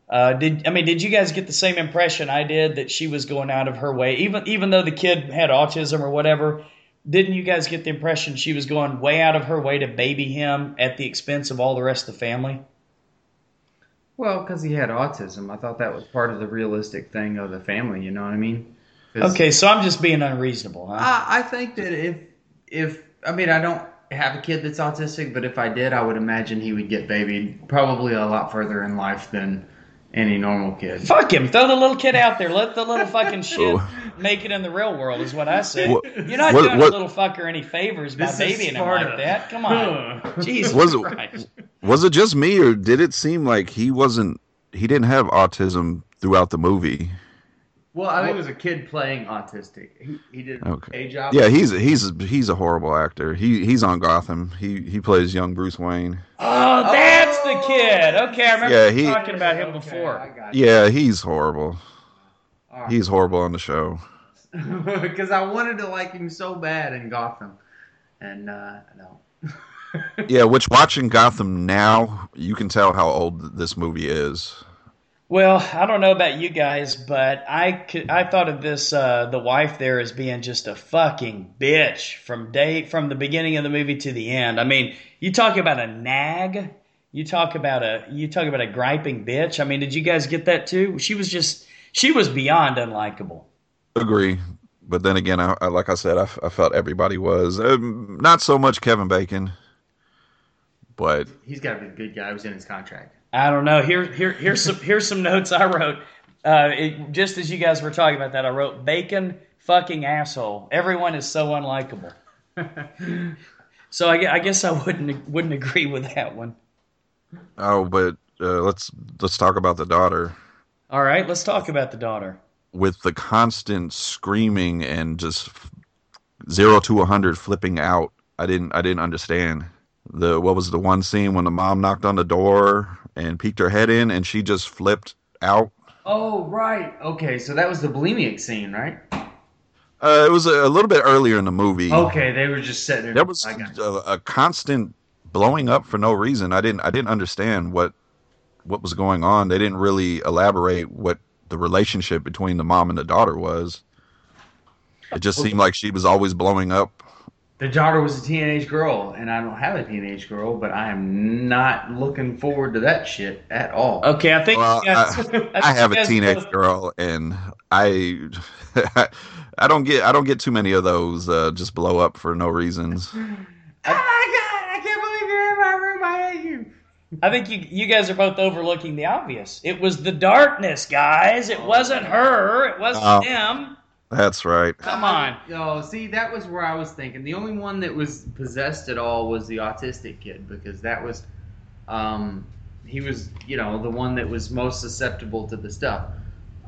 Uh, did I mean did you guys get the same impression I did that she was going out of her way, even even though the kid had autism or whatever? Didn't you guys get the impression she was going way out of her way to baby him at the expense of all the rest of the family? Well, because he had autism, I thought that was part of the realistic thing of the family. You know what I mean? 'Cause Okay, so I'm just being unreasonable, huh? I, I think that if if I mean I don't have a kid that's autistic, but if I did, I would imagine he would get babied probably a lot further in life than any normal kid. Fuck him. Throw the little kid out there. Let the little fucking shit Oh. make it in the real world, is what I say. What- You're not what- doing what- a little fucker any favors by babying him like that. Come on. Jesus Was it- Christ. Was it just me, or did it seem like he wasn't? He didn't have autism throughout the movie. Well, I think it was a kid playing autistic. He, he did an Okay. okay job. Yeah, he's he's he's a horrible actor. He he's on Gotham. He he plays young Bruce Wayne. Oh, that's the kid. Okay, I remember Yeah, you he- talking about him Okay, before. I got you. Yeah, he's horrible. All right. He's horrible on the show. because I wanted to like him so bad in Gotham, and uh, no. Yeah, which watching Gotham now, you can tell how old this movie is. Well, I don't know about you guys, but I could, I thought of this uh, the wife there as being just a fucking bitch from day from the beginning of the movie to the end. I mean, you talk about a nag, you talk about a you talk about a griping bitch. I mean, did you guys get that too? She was just she was beyond unlikable. Agree, but then again, I, I like I said, I felt everybody was um, not so much Kevin Bacon, but He's got to be the good guy. It was in his contract. I don't know. Here here here's some here's some notes I wrote. Uh, it, just as you guys were talking about that, I wrote bacon fucking asshole. Everyone is so unlikable. So I, I guess I wouldn't wouldn't agree with that one. oh, but uh, let's let's talk about the daughter All right, let's talk about the daughter. with the constant screaming and just zero to a hundred flipping out. I didn't I didn't understand the what was the one scene when the mom knocked on the door and peeked her head in and she just flipped out. Oh right. Okay, so that was the bulimic scene, right? Uh, it was a, a little bit earlier in the movie. Okay, they were just sitting there. There was a, a constant blowing up for no reason. I didn't I didn't understand what what was going on. They didn't really elaborate what the relationship between the mom and the daughter was. It just seemed like she was always blowing up. The daughter was a teenage girl, and I don't have a teenage girl, but I am not looking forward to that shit at all. Okay, I think Well, guys- I, think I have a teenage both- girl, and I I don't get I don't get too many of those uh, just blow up for no reasons. Oh my god! I can't believe you're in my room. I hate you. I think you you guys are both overlooking the obvious. It was the darkness, guys. It wasn't her. It wasn't him. That's right. Come on. Oh, see, that was where I was thinking. The only one that was possessed at all was the autistic kid because that was, um, he was, you know, the one that was most susceptible to the stuff.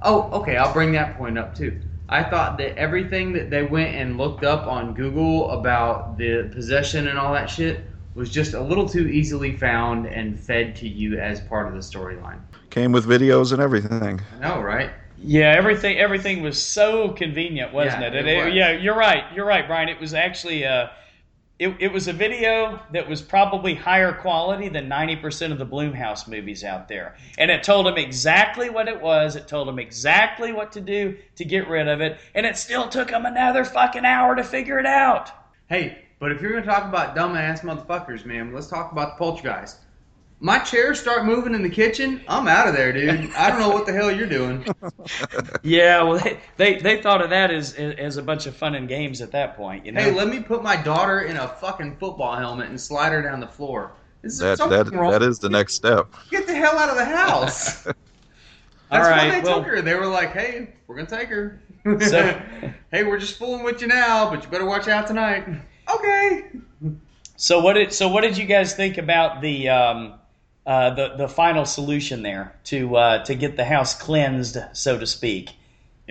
Oh, okay, I'll bring that point up too. I thought that everything that they went and looked up on Google about the possession and all that shit was just a little too easily found and fed to you as part of the storyline. Came with videos and everything. I know, right? Yeah, everything everything was so convenient, wasn't Yeah, it? it It- was. Yeah, you're right. You're right, Brian. It was actually uh, it, it was a video that was probably higher quality than 90% of the Blumhouse movies out there. And it told them exactly what it was. It told them exactly what to do to get rid of it. And it still took them another fucking hour to figure it out. Hey, but if you're gonna talk about dumbass motherfuckers, man, let's talk about the poltergeist. My chairs start moving in the kitchen. I'm out of there, dude. I don't know what the hell you're doing. Yeah, well, they, they, they thought of that as, as a bunch of fun and games at that point. You know? Hey, let me put my daughter in a fucking football helmet and slide her down the floor. Is That something that wrong? that is the next step. Get the hell out of the house. That's All why they well- took her. They were like, "Hey, we're gonna take her. So- hey, we're just fooling with you now, but you better watch out tonight." Okay. So what did so what did you guys think about the um, uh, the the final solution there to uh, to get the house cleansed, so to speak?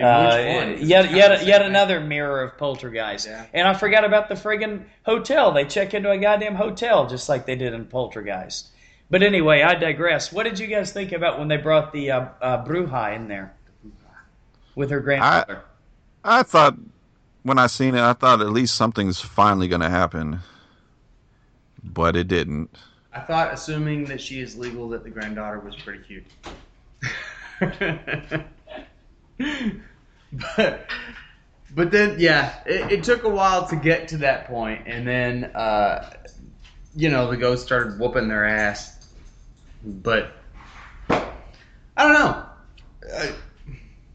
Uh, one? Yet yet yet thing. another mirror of poltergeist. Yeah. And I forgot about the friggin' hotel. They check into a goddamn hotel just like they did in Poltergeist. But anyway, I digress. What did you guys think about when they brought the uh, uh, Bruja in there with her grandmother? I thought when I seen it, I thought at least something's finally going to happen, but it didn't. I thought, assuming that she is legal, that the granddaughter was pretty cute. but, but then, yeah, it, it took a while to get to that point, and then, uh, you know, the ghosts started whooping their ass. But I don't know.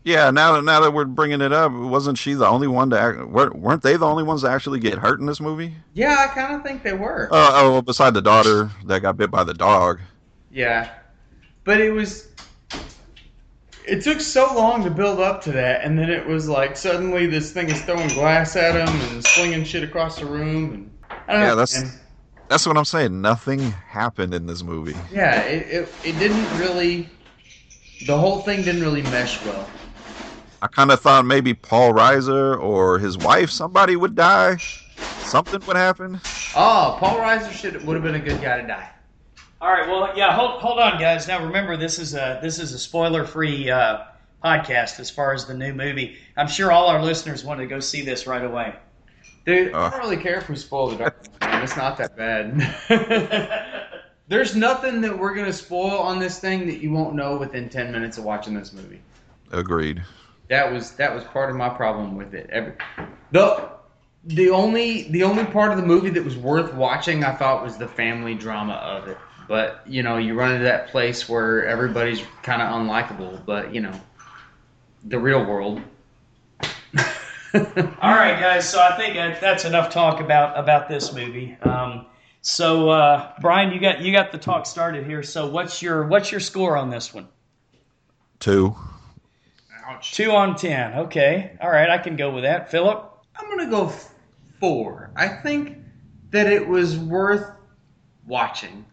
Yeah, now that now that we're bringing it up, wasn't she the only one to act? weren't weren't they the only ones to actually get hurt in this movie? Yeah, I kind of think they were. Uh, oh, well, beside the daughter that got bit by the dog. Yeah, but it was. It took so long to build up to that, and then it was like suddenly this thing is throwing glass at him and slinging shit across the room, and I don't Yeah, know. that's- man. That's what I'm saying. Nothing happened in this movie. yeah. It, it it didn't really. The whole thing didn't really mesh well. I kind of thought maybe Paul Reiser or his wife, somebody would die. Something would happen. Oh, Paul Reiser should would have been a good guy to die. All right. Well, yeah. Hold hold on, guys. Now remember, this is a this is a spoiler free uh, podcast as far as the new movie. I'm sure all our listeners want to go see this right away. Dude, I Uh. don't really care if we spoil the dark. Man. It's not that bad. There's nothing that we're gonna spoil on this thing that you won't know within ten minutes of watching this movie. Agreed. That was that was part of my problem with it. Every, the the only the only part of the movie that was worth watching, I thought, was the family drama of it. But you know, you run into that place where everybody's kind of unlikable. But you know, the real world. All right, guys. So I think that's enough talk about about this movie. Um, so uh, Brian, you got you got the talk started here. So what's your what's your score on this one? Two. Ouch. Two on ten. Okay. All right, I can go with that. Philip. I'm gonna go four. I think that it was worth watching,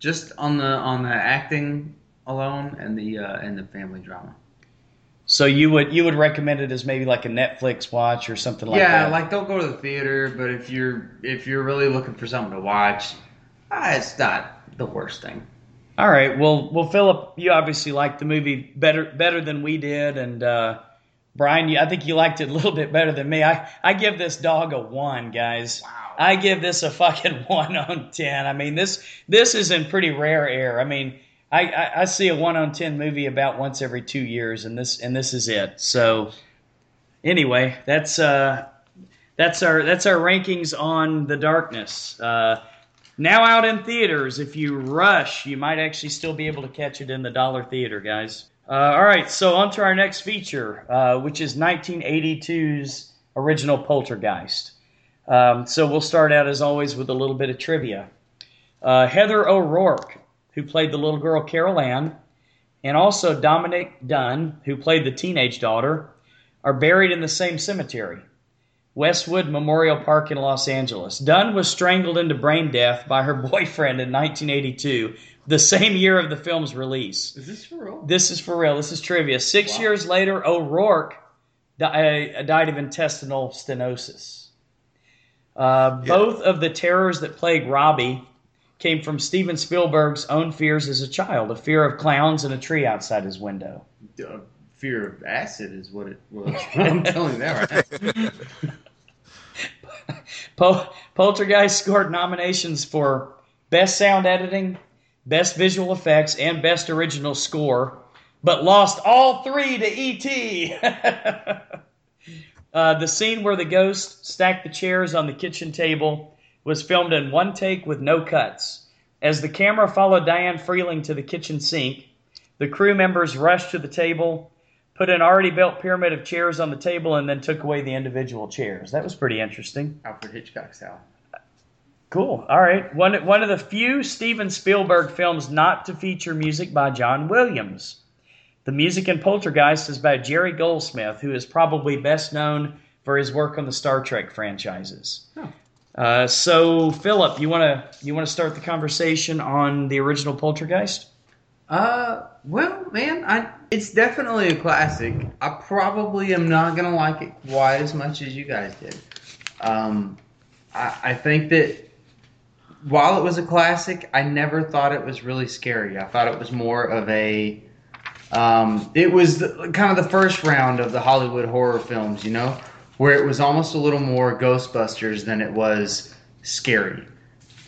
just on the on the acting alone and the uh, and the family drama. So you would you would recommend it as maybe like a Netflix watch or something like yeah, that? Yeah, like don't go to the theater, but if you're if you're really looking for something to watch, ah, it's not the worst thing. All right. Well, well, Philip, you obviously liked the movie better better than we did, and uh, Brian, you, I think you liked it a little bit better than me. I I give this dog a one, guys. Wow. I give this a fucking one on ten. I mean this this is in pretty rare air. I mean, I, I, I see a one on ten movie about once every two years, and this and this is it. So anyway, that's uh that's our that's our rankings on the darkness. Uh, now out in theaters. If you rush, you might actually still be able to catch it in the dollar theater, guys. Uh, all right, so on to our next feature, uh, which is 1982's original Poltergeist. Um, so we'll start out, as always, with a little bit of trivia. Uh, Heather O'Rourke, who played the little girl Carol Anne, and also Dominique Dunne, who played the teenage daughter, are buried in the same cemetery. Westwood Memorial Park in Los Angeles. Dunne was strangled into brain death by her boyfriend in 1982, the same year of the film's release. Is this for real? This is for real. This is trivia. Six Wow. years later, O'Rourke di- uh, died of intestinal stenosis. Uh, Yeah. Both of the terrors that plague Robbie came from Steven Spielberg's own fears as a child, a fear of clowns and a tree outside his window. Uh, fear of acid is what it was. I'm telling you that right now. Pol- Poltergeist scored nominations for Best Sound Editing, Best Visual Effects, and Best Original Score, but lost all three to E.T. uh, the scene where the ghost stacked the chairs on the kitchen table was filmed in one take with no cuts. As the camera followed Diane Freeling to the kitchen sink, the crew members rushed to the table, put an already built pyramid of chairs on the table, and then took away the individual chairs. That was pretty interesting. Alfred Hitchcock style. Cool. All right. One one of the few Steven Spielberg films not to feature music by John Williams. The music in Poltergeist is by Jerry Goldsmith, who is probably best known for his work on the Star Trek franchises. Oh. Uh, so, Philip, you want to you want to start the conversation on the original Poltergeist? Uh, well, man, I it's definitely a classic. I probably am not gonna like it quite as much as you guys did. Um, I, I think that while it was a classic, I never thought it was really scary. I thought it was more of a um, it was the, kind of the first round of the Hollywood horror films, you know, where it was almost a little more Ghostbusters than it was scary.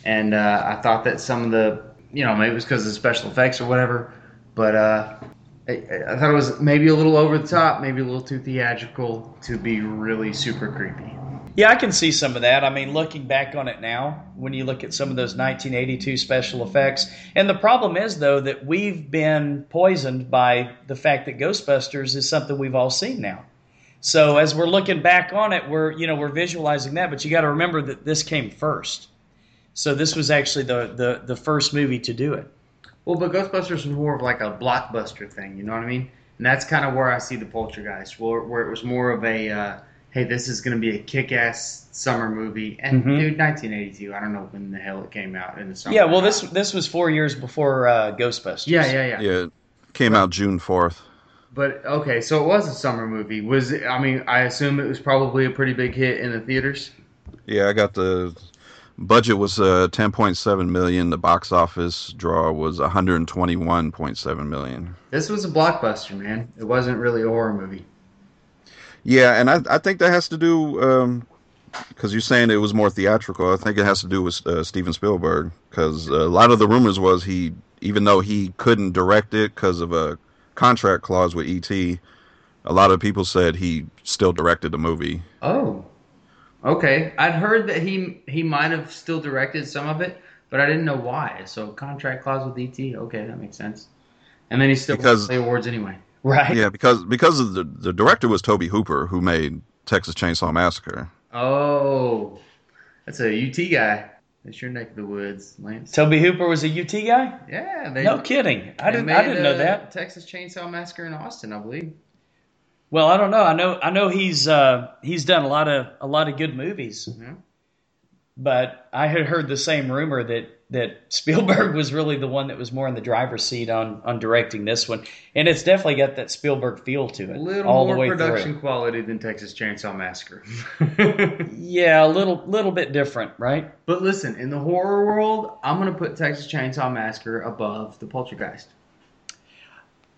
And uh, I thought that some of the, you know, maybe it was because of the special effects or whatever, but uh, I, I thought it was maybe a little over the top, maybe a little too theatrical to be really super creepy. Yeah, I can see some of that. I mean, looking back on it now, when you look at some of those 1982 special effects, and the problem is though that we've been poisoned by the fact that Ghostbusters is something we've all seen now. So as we're looking back on it, we're you know we're visualizing that, but you got to remember that this came first. So this was actually the, the the first movie to do it. Well, but Ghostbusters was more of like a blockbuster thing, you know what I mean? And that's kind of where I see the Poltergeist, where, where it was more of a, uh, hey, this is going to be a kick-ass summer movie. And Mhm. dude, 1982, I don't know when the hell it came out in the summer. Yeah, well this this was four years before uh, Ghostbusters. Yeah, yeah, yeah. Yeah, it came out June fourth. But okay, so it was a summer movie. Was it, I mean, I assume it was probably a pretty big hit in the theaters. Yeah, I got the budget was uh, 10.7 million. The box office draw was 121.7 million. This was a blockbuster, man. It wasn't really a horror movie. Yeah, and I, I think that has to do because you're saying it was more theatrical. I think it has to do with uh, Steven Spielberg because a lot of the rumors was he, even though he couldn't direct it because of a contract clause with ET, a lot of people said he still directed the movie. Oh, okay. I'd heard that he he might have still directed some of it, but I didn't know why. So contract clause with ET. Okay, that makes sense. And then he still Because- play awards anyway. Right. Yeah, because because of the the director was Tobe Hooper who made Texas Chainsaw Massacre. Oh, that's a UT guy. That's your neck of the woods, Lance. Tobe Hooper was a UT guy? Yeah, they. No kidding. I they didn't I didn't know that. Texas Chainsaw Massacre in Austin, I believe. Well, I don't know. I know I know he's uh, he's done a lot of a lot of good movies. Yeah. But I had heard the same rumor that that Spielberg was really the one that was more in the driver's seat on on directing this one, and it's definitely got that Spielberg feel to it A little all more the way production through. quality than Texas Chainsaw Massacre. Yeah, a little little bit different, right? but listen, in the horror world, I'm gonna put Texas Chainsaw Massacre above the Poltergeist.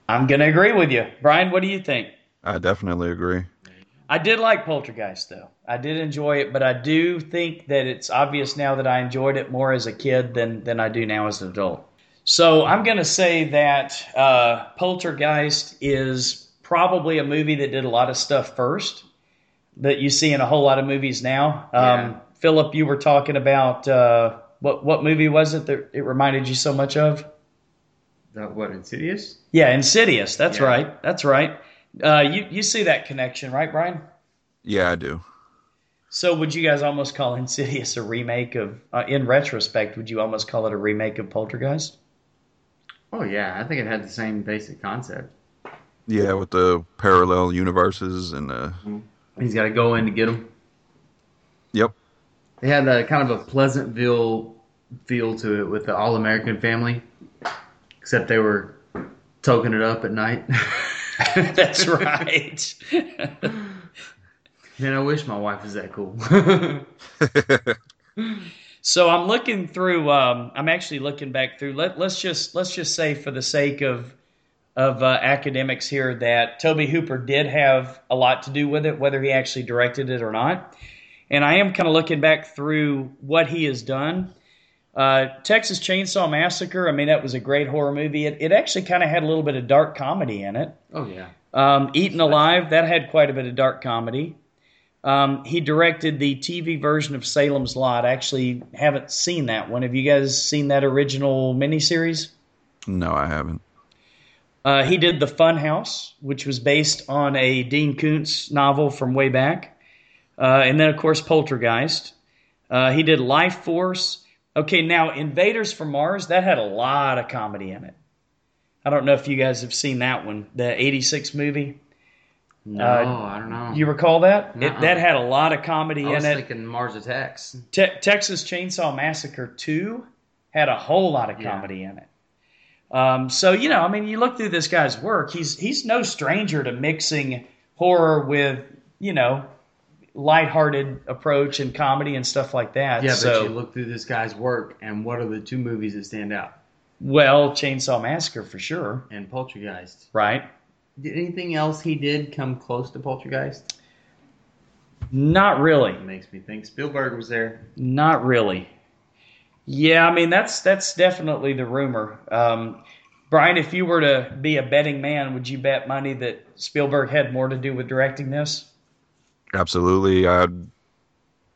I'm gonna agree with you, Brian. What do you think? I definitely agree. I did like Poltergeist though. I did enjoy it, but I do think that it's obvious now that I enjoyed it more as a kid than than I do now as an adult. So I'm going to say that uh, Poltergeist is probably a movie that did a lot of stuff first that you see in a whole lot of movies now. Um, Yeah. Philip, you were talking about uh, what what movie was it that it reminded you so much of? That what Insidious? Yeah, Insidious. That's Yeah. right. That's right. Uh, you you see that connection, right, Brian? Yeah, I do. So would you guys almost call Insidious a remake of? Uh, in retrospect, would you almost call it a remake of Poltergeist? Oh yeah, I think it had the same basic concept. Yeah, with the parallel universes and uh, He's got to go in to get them. yep. They had a kind of a Pleasantville feel to it with the All American family, except they were toking it up at night. That's right. Man, I wish my wife was that cool. so I'm looking through. Um, I'm actually looking back through. Let, let's just let's just say, for the sake of of uh, academics here, that Tobe Hooper did have a lot to do with it, whether he actually directed it or not. And I am kind of looking back through what he has done. Uh, Texas Chainsaw Massacre. I mean, that was a great horror movie. It, it actually kind of had a little bit of dark comedy in it. oh yeah. Um, Eaten Alive, that had quite a bit of dark comedy. Um, he directed the TV version of Salem's Lot. I actually haven't seen that one. Have you guys seen that original miniseries? No, I haven't. Uh, he did The Fun House, which was based on a Dean Koontz novel from way back. Uh, and then, of course, Poltergeist. Uh, he did Lifeforce. Okay, now Invaders from Mars, that had a lot of comedy in it. I don't know if you guys have seen that one, the 86 movie. No, Uh, I don't know. You recall that? It, that had a lot of comedy in it. thinking Mars Attacks. Te- Texas Chainsaw Massacre 2 had a whole lot of comedy in it. Um, so you know, I mean, you look through this guy's work. He's he's no stranger to mixing horror with you know lighthearted approach and comedy and stuff like that. Yeah, so but you look through this guy's work, and what are the two movies that stand out? well, Chainsaw Massacre for sure, And Poltergeist. right? Did anything else he did come close to Poltergeist? Not really. It makes me think Spielberg was there. Not really. Yeah, I mean that's that's definitely the rumor. Um, Brian, if you were to be a betting man, would you bet money that Spielberg had more to do with directing this? Absolutely. I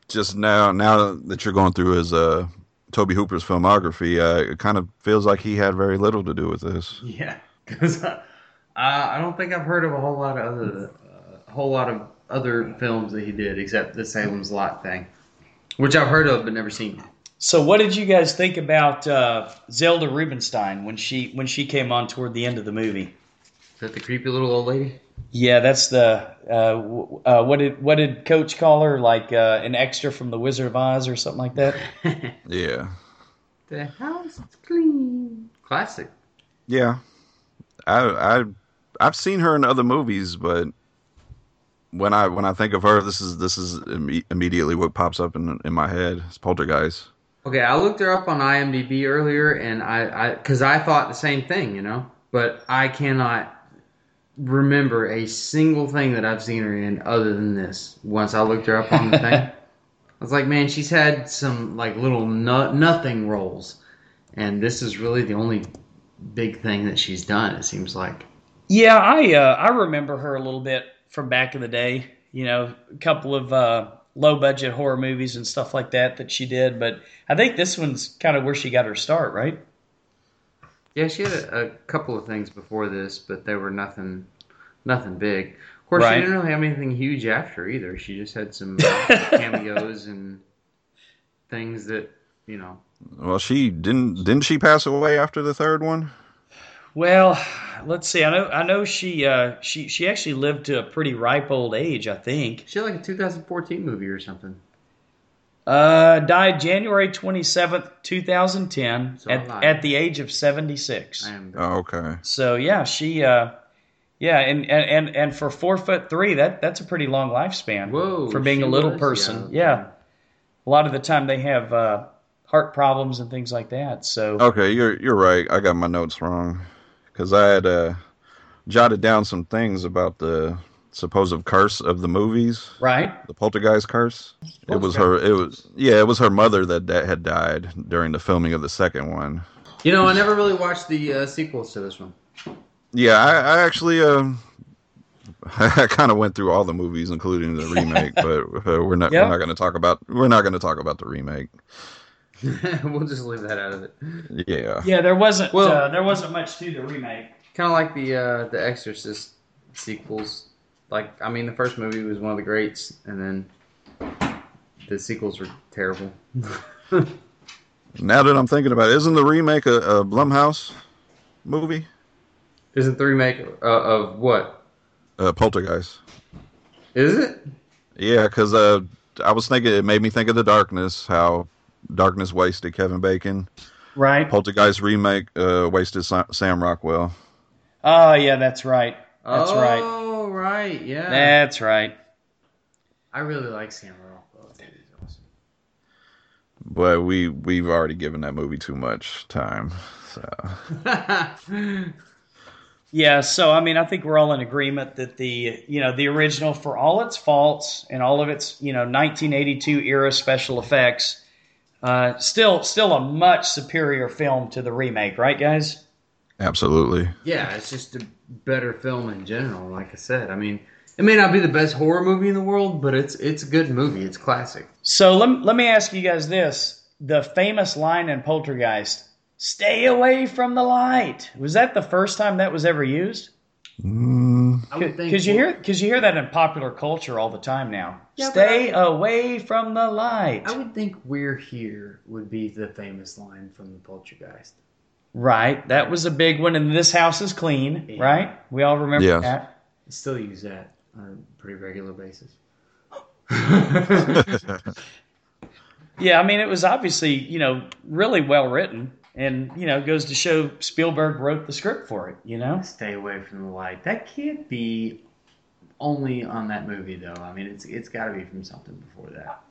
just now now that you're going through his uh Tobe Hooper's filmography, uh, it kind of feels like he had very little to do with this. Yeah, because uh, I don't think I've heard of a whole lot of other, uh, a whole lot of other films that he did except the Salem's Lot thing, which I've heard of but never seen. So, what did you guys think about uh, Zelda Rubinstein when she when she came on toward the end of the movie? Is that the creepy little old lady? Yeah, that's the uh, uh, what did what did Coach call her? Like uh, an extra from the Wizard of Oz or something like that. Yeah, the house is clean. Classic. yeah. I I I've seen her in other movies, but when I when I think of her, this is this is imme- immediately what pops up in in my head. It's Poltergeist. Okay, I looked her up on IMDb earlier, and I, I, because I thought the same thing, you know, but I cannot remember a single thing that I've seen her in other than this. Once I looked her up on the thing, I was like, man, she's had some like little no, nothing roles, and this is really the only big thing that she's done. It seems like. Yeah, I uh, I remember her a little bit from back in the day. You know, a couple of uh, low budget horror movies and stuff like that that she did. But I think this one's kind of where she got her start, right? Yeah, she had a, a couple of things before this, but they were nothing, nothing big. Of course, Right. she didn't really have anything huge after either. She just had some cameos and things that you know. Well, she didn't didn't she pass away after the third one? Well, let's see. I know I know she uh, she she actually lived to a pretty ripe old age. I think. She had like a 2014 movie or something. Uh, died January twenty seventh, two thousand ten, So at, at the age of seventy six. I am. Oh, okay. So yeah, she uh, yeah, and, and and and for four foot three, that that's a pretty long lifespan. Whoa, for being a little was? person. Yeah. Yeah. a lot of the time they have uh, heart problems and things like that. So Okay, you're you're right. I got my notes wrong because I had uh, jotted down some things about the supposed curse of the movies, right, the poltergeist curse. It was her. It was yeah. It was her mother that, that had died during the filming of the second one. You know, I never really watched the uh, sequels to this one. Yeah, I, I actually um, I kind of went through all the movies, including the remake, but uh, we're not Yeah. we're not going to talk about we're not going to talk about the remake. we'll just leave that out of it. Yeah. yeah, there wasn't Well- uh, there wasn't much to the remake. Kind of like the uh, the Exorcist sequels. Like, I mean, the first movie was one of the greats, and then the sequels were terrible. Now that I'm thinking about it, isn't the remake a, a Blumhouse movie? Isn't the remake uh, of what? Uh, Poltergeist. Is it? Yeah, because uh, I was thinking it made me think of the Darkness, how Darkness wasted Kevin Bacon. Right. Poltergeist remake uh, wasted Sam Rockwell. Oh yeah, that's right. That's. Oh, right. Yeah. That's right. I really like Sam Rockwell. He's awesome. But we we've already given that movie too much time. So Yeah, so I mean, I think we're all in agreement that the you know the original, for all its faults and all of its you know 1982 era special effects, uh, still still a much superior film to the remake, right, guys? absolutely. yeah, it's just a better film in general. Like I said, I mean, it may not be the best horror movie in the world, but it's it's a good movie. It's classic. So let let me ask you guys this: the famous line in Poltergeist, "Stay away from the light." Was that the first time that was ever used? Mm, I would think Because you hear because you hear that in popular culture all the time now. Yeah, Stay I- away from the light. I would think "We're Here" would be the famous line from the Poltergeist. Right. That was a big one. And this house is clean. Yeah. Right. We all remember Yes. that. I still use that on a pretty regular basis. Yeah. I mean, it was obviously you know really well written, and you know goes to show Spielberg wrote the script for it. You know. Stay away from the light. That can't be only on that movie, though. I mean, it's it's got to be from something before that.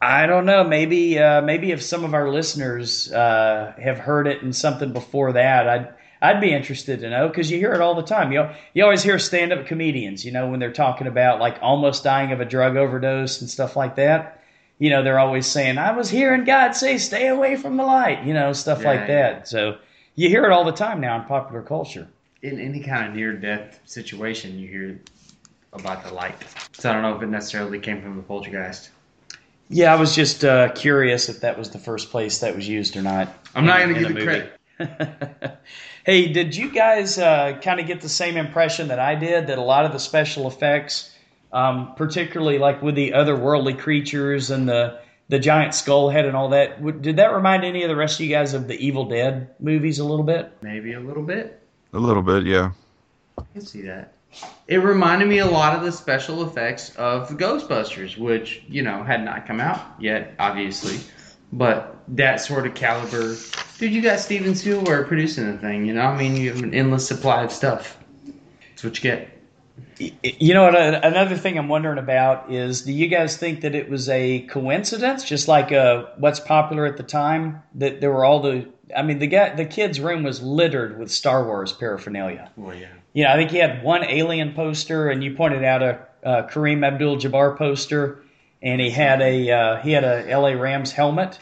I don't know. Maybe uh, maybe if some of our listeners uh, have heard it in something before that, I'd I'd be interested to know because you hear it all the time. You know, you always hear stand up comedians, you know, when they're talking about like almost dying of a drug overdose and stuff like that. You know, they're always saying, "I was hearing God say, stay away from the light," you know, stuff Yeah, like yeah. that. So you hear it all the time now in popular culture. In any kind of near death situation, you hear about the light. So I don't know if it necessarily came from the poltergeist. Yeah, I was just uh, curious if that was the first place that was used or not. I'm not going to give the you credit. hey, did you guys uh, kind of get the same impression that I did that a lot of the special effects, um, particularly like with the otherworldly creatures and the the giant skull head and all that, would, did that remind any of the rest of you guys of the Evil Dead movies a little bit? Maybe a little bit. A little bit, yeah. I can see that. It reminded me a lot of the special effects of the Ghostbusters, which, you know, had not come out yet, obviously. But that sort of caliber. Dude, you got Steven Spielberg producing the thing, you know? I mean, you have an endless supply of stuff. That's what you get. You know Another thing I'm wondering about is, do you guys think that it was a coincidence, just like uh, what's popular at the time, that there were all the? I mean, the guy, the kid's room was littered with Star Wars paraphernalia. Well, yeah. You know, I think he had one Alien poster, and you pointed out a, uh Kareem Abdul-Jabbar poster, and he had a uh, he had a L.A. Rams helmet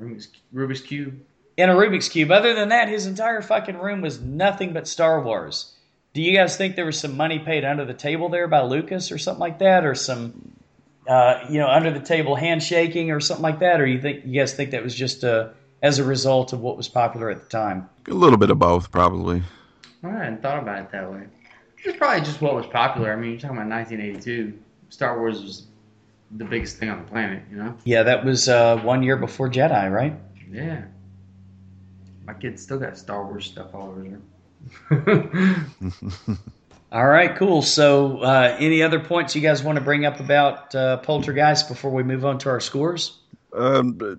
Rubik's, Rubik's Cube. and a Rubik's cube. Other than that, his entire fucking room was nothing but Star Wars. Do you guys think there was some money paid under the table there by Lucas or something like that, or some uh, you know under the table handshaking or something like that, or you think you guys think that was just uh, as a result of what was popular at the time? A little bit of both, probably. I hadn't thought about it that way. It's probably just what was popular. I mean, you're talking about 1982. Star Wars was the biggest thing on the planet, you know? Yeah, that was uh, one year before Jedi, right? Yeah. My kid's still got Star Wars stuff all over there. All right, cool. So, uh, any other points you guys want to bring up about uh, Poltergeist before we move on to our scores? Um,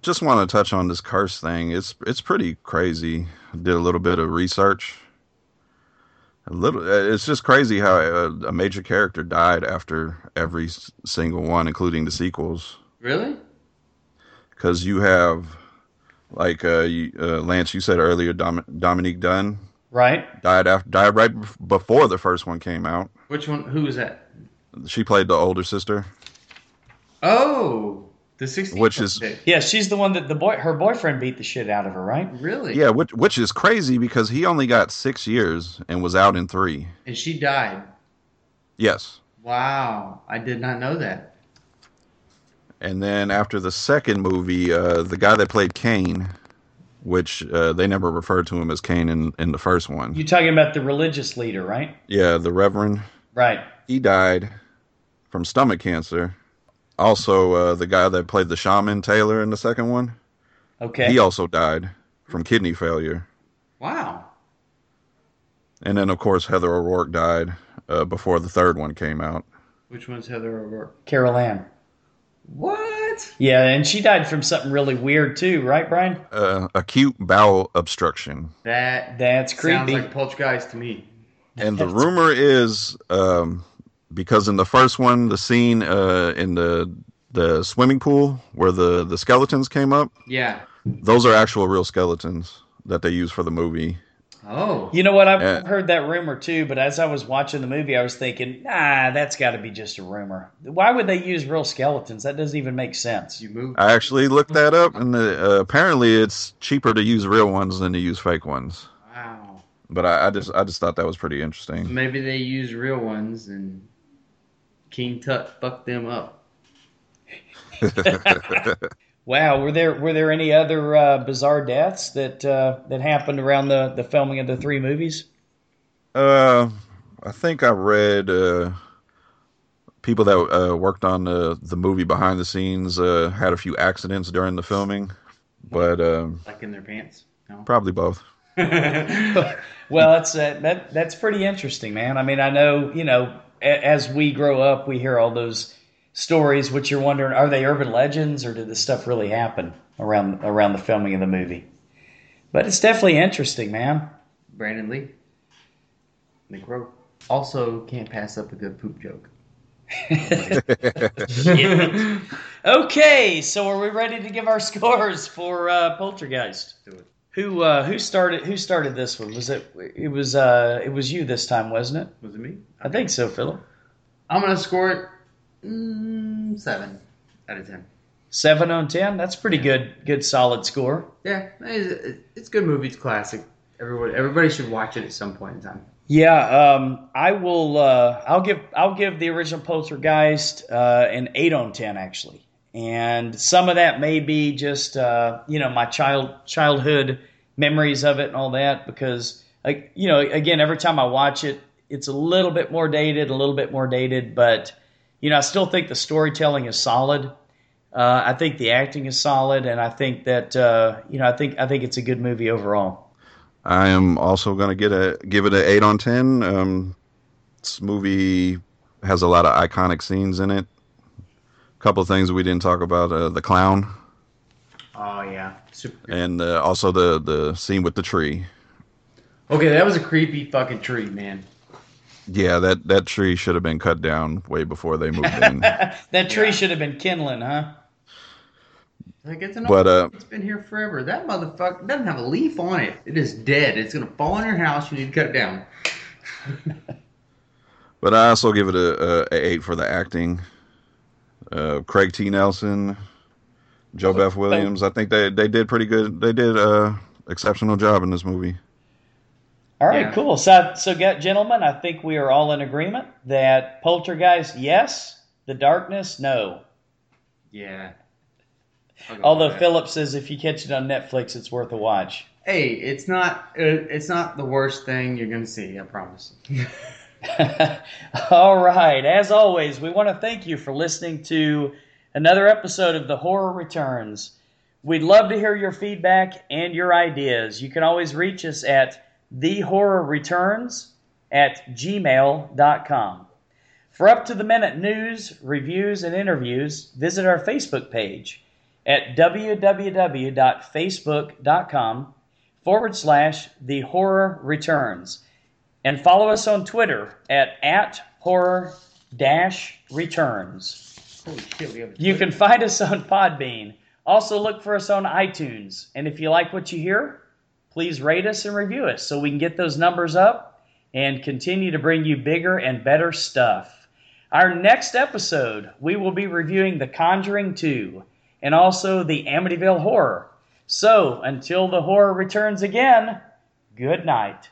just want to touch on this curse thing. It's it's pretty crazy. Did a little bit of research. A little. uh, It's just crazy how a, a major character died after every single one, including the sequels. really? Because you have, like uh, you, uh, Lance, you said earlier, Dom- Dominique Dunne Right. died after died right bef- before the first one came out. Which one? Who was that? She played the older sister. Oh, the 60. Which is- Yeah, she's the one that the boy, her boyfriend beat the shit out of her, right? Really? Yeah, which which is crazy because he only got six years and was out in three. And she died. Yes. Wow. I did not know that. And then after the second movie, uh, the guy that played Kane, which uh, they never referred to him as Kane in, in the first one. You talking about the religious leader, right? Yeah, the Reverend. Right. He died from stomach cancer. Also, uh, the guy that played the shaman Taylor in the second one, Okay. he also died from kidney failure. Wow. And then, of course, Heather O'Rourke died uh, before the third one came out. Which one's Heather O'Rourke? Carol Anne. What? Yeah, and she died from something really weird too, right, Brian? Uh, acute bowel obstruction. That That's creepy. sounds creepy. like Poltergeist to me. And the rumor is um, because in the first one, the scene uh, in the the swimming pool where the the skeletons came up, Yeah. those are actual real skeletons that they use for the movie. Oh. You know what? I've Yeah. heard that rumor too, but as I was watching the movie, I was thinking, nah, that's got to be just a rumor. Why would they use real skeletons? That doesn't even make sense. You moved. I actually looked that up, and uh, apparently it's cheaper to use real ones than to use fake ones. Wow. But I, I just I just thought that was pretty interesting. Maybe they use real ones and King Tut fucked them up. Wow, were there were there any other uh, bizarre deaths that uh, that happened around the, the filming of the three movies? Uh, I think I read uh, people that uh, worked on the the movie behind the scenes uh, had a few accidents during the filming, but um, Like in their pants. No. probably both. Well, that's uh, that that's pretty interesting, man. I mean, I know you know a, as we grow up, we hear all those stories. Which you're wondering, are they urban legends or did this stuff really happen around around the filming of the movie? But it's definitely interesting, man. Brandon Lee. Nick Also, can't pass up a good poop joke. Okay, so are we ready to give our scores for uh, Poltergeist? Do it. Who uh, who started who started this one? Was it it was uh, it was you this time, wasn't it? Was it me? I think so, Philip. I'm gonna score it mm, seven out of ten. Seven on ten. That's pretty good. Good solid score. Yeah, it's, it's a good movie. It's classic. Everybody, everybody should watch it at some point in time. Yeah, um, I will. Uh, I'll give. I'll give the original Poltergeist uh, an eight on ten, actually. And some of that may be just uh, you know my child childhood memories of it and all that because like you know again every time I watch it it's a little bit more dated a little bit more dated but you know I still think the storytelling is solid uh, I think the acting is solid and I think that uh, you know I think I think it's a good movie overall I am also going to get a give it an eight on ten. Um, this movie has a lot of iconic scenes in it. A couple of things we didn't talk about: uh, the clown, Oh yeah, super. And uh, also the the scene with the tree. Okay, that was a creepy fucking tree, man. Yeah, that that tree should have been cut down way before they moved in. that tree Yeah. should have been kindling huh Like it's an But, uh, it's been here forever. That motherfucker doesn't have a leaf on it. It is dead. It's gonna fall on your house. You need to cut it down. But I also give it a, a, a eight for the acting. Uh, Craig T. Nelson, JoBeth Williams. I think they they did pretty good. They did a exceptional job in this movie. All right, Yeah. cool. So, so, gentlemen, I think we are all in agreement that Poltergeist, yes. The Darkness, no. Yeah. Although with that. Philip says if you catch it on Netflix, it's worth a watch. hey, it's not uh, it's not the worst thing you're gonna see. I promise. all right. As always, we want to thank you for listening to another episode of The Horror Returns. We'd love to hear your feedback and your ideas. You can always reach us at thehorrorreturns at gmail.com. For up to the minute news, reviews, and interviews, visit our Facebook page at www.facebook.com forward slash the horror returns and follow us on Twitter at, at horror dash returns. Holy shit, we have. A You can find us on Podbean. Also, look for us on iTunes. And if you like what you hear, please rate us and review us so we can get those numbers up and continue to bring you bigger and better stuff. Our next episode, we will be reviewing The Conjuring 2 and also the Amityville Horror. So, until the horror returns again, good night.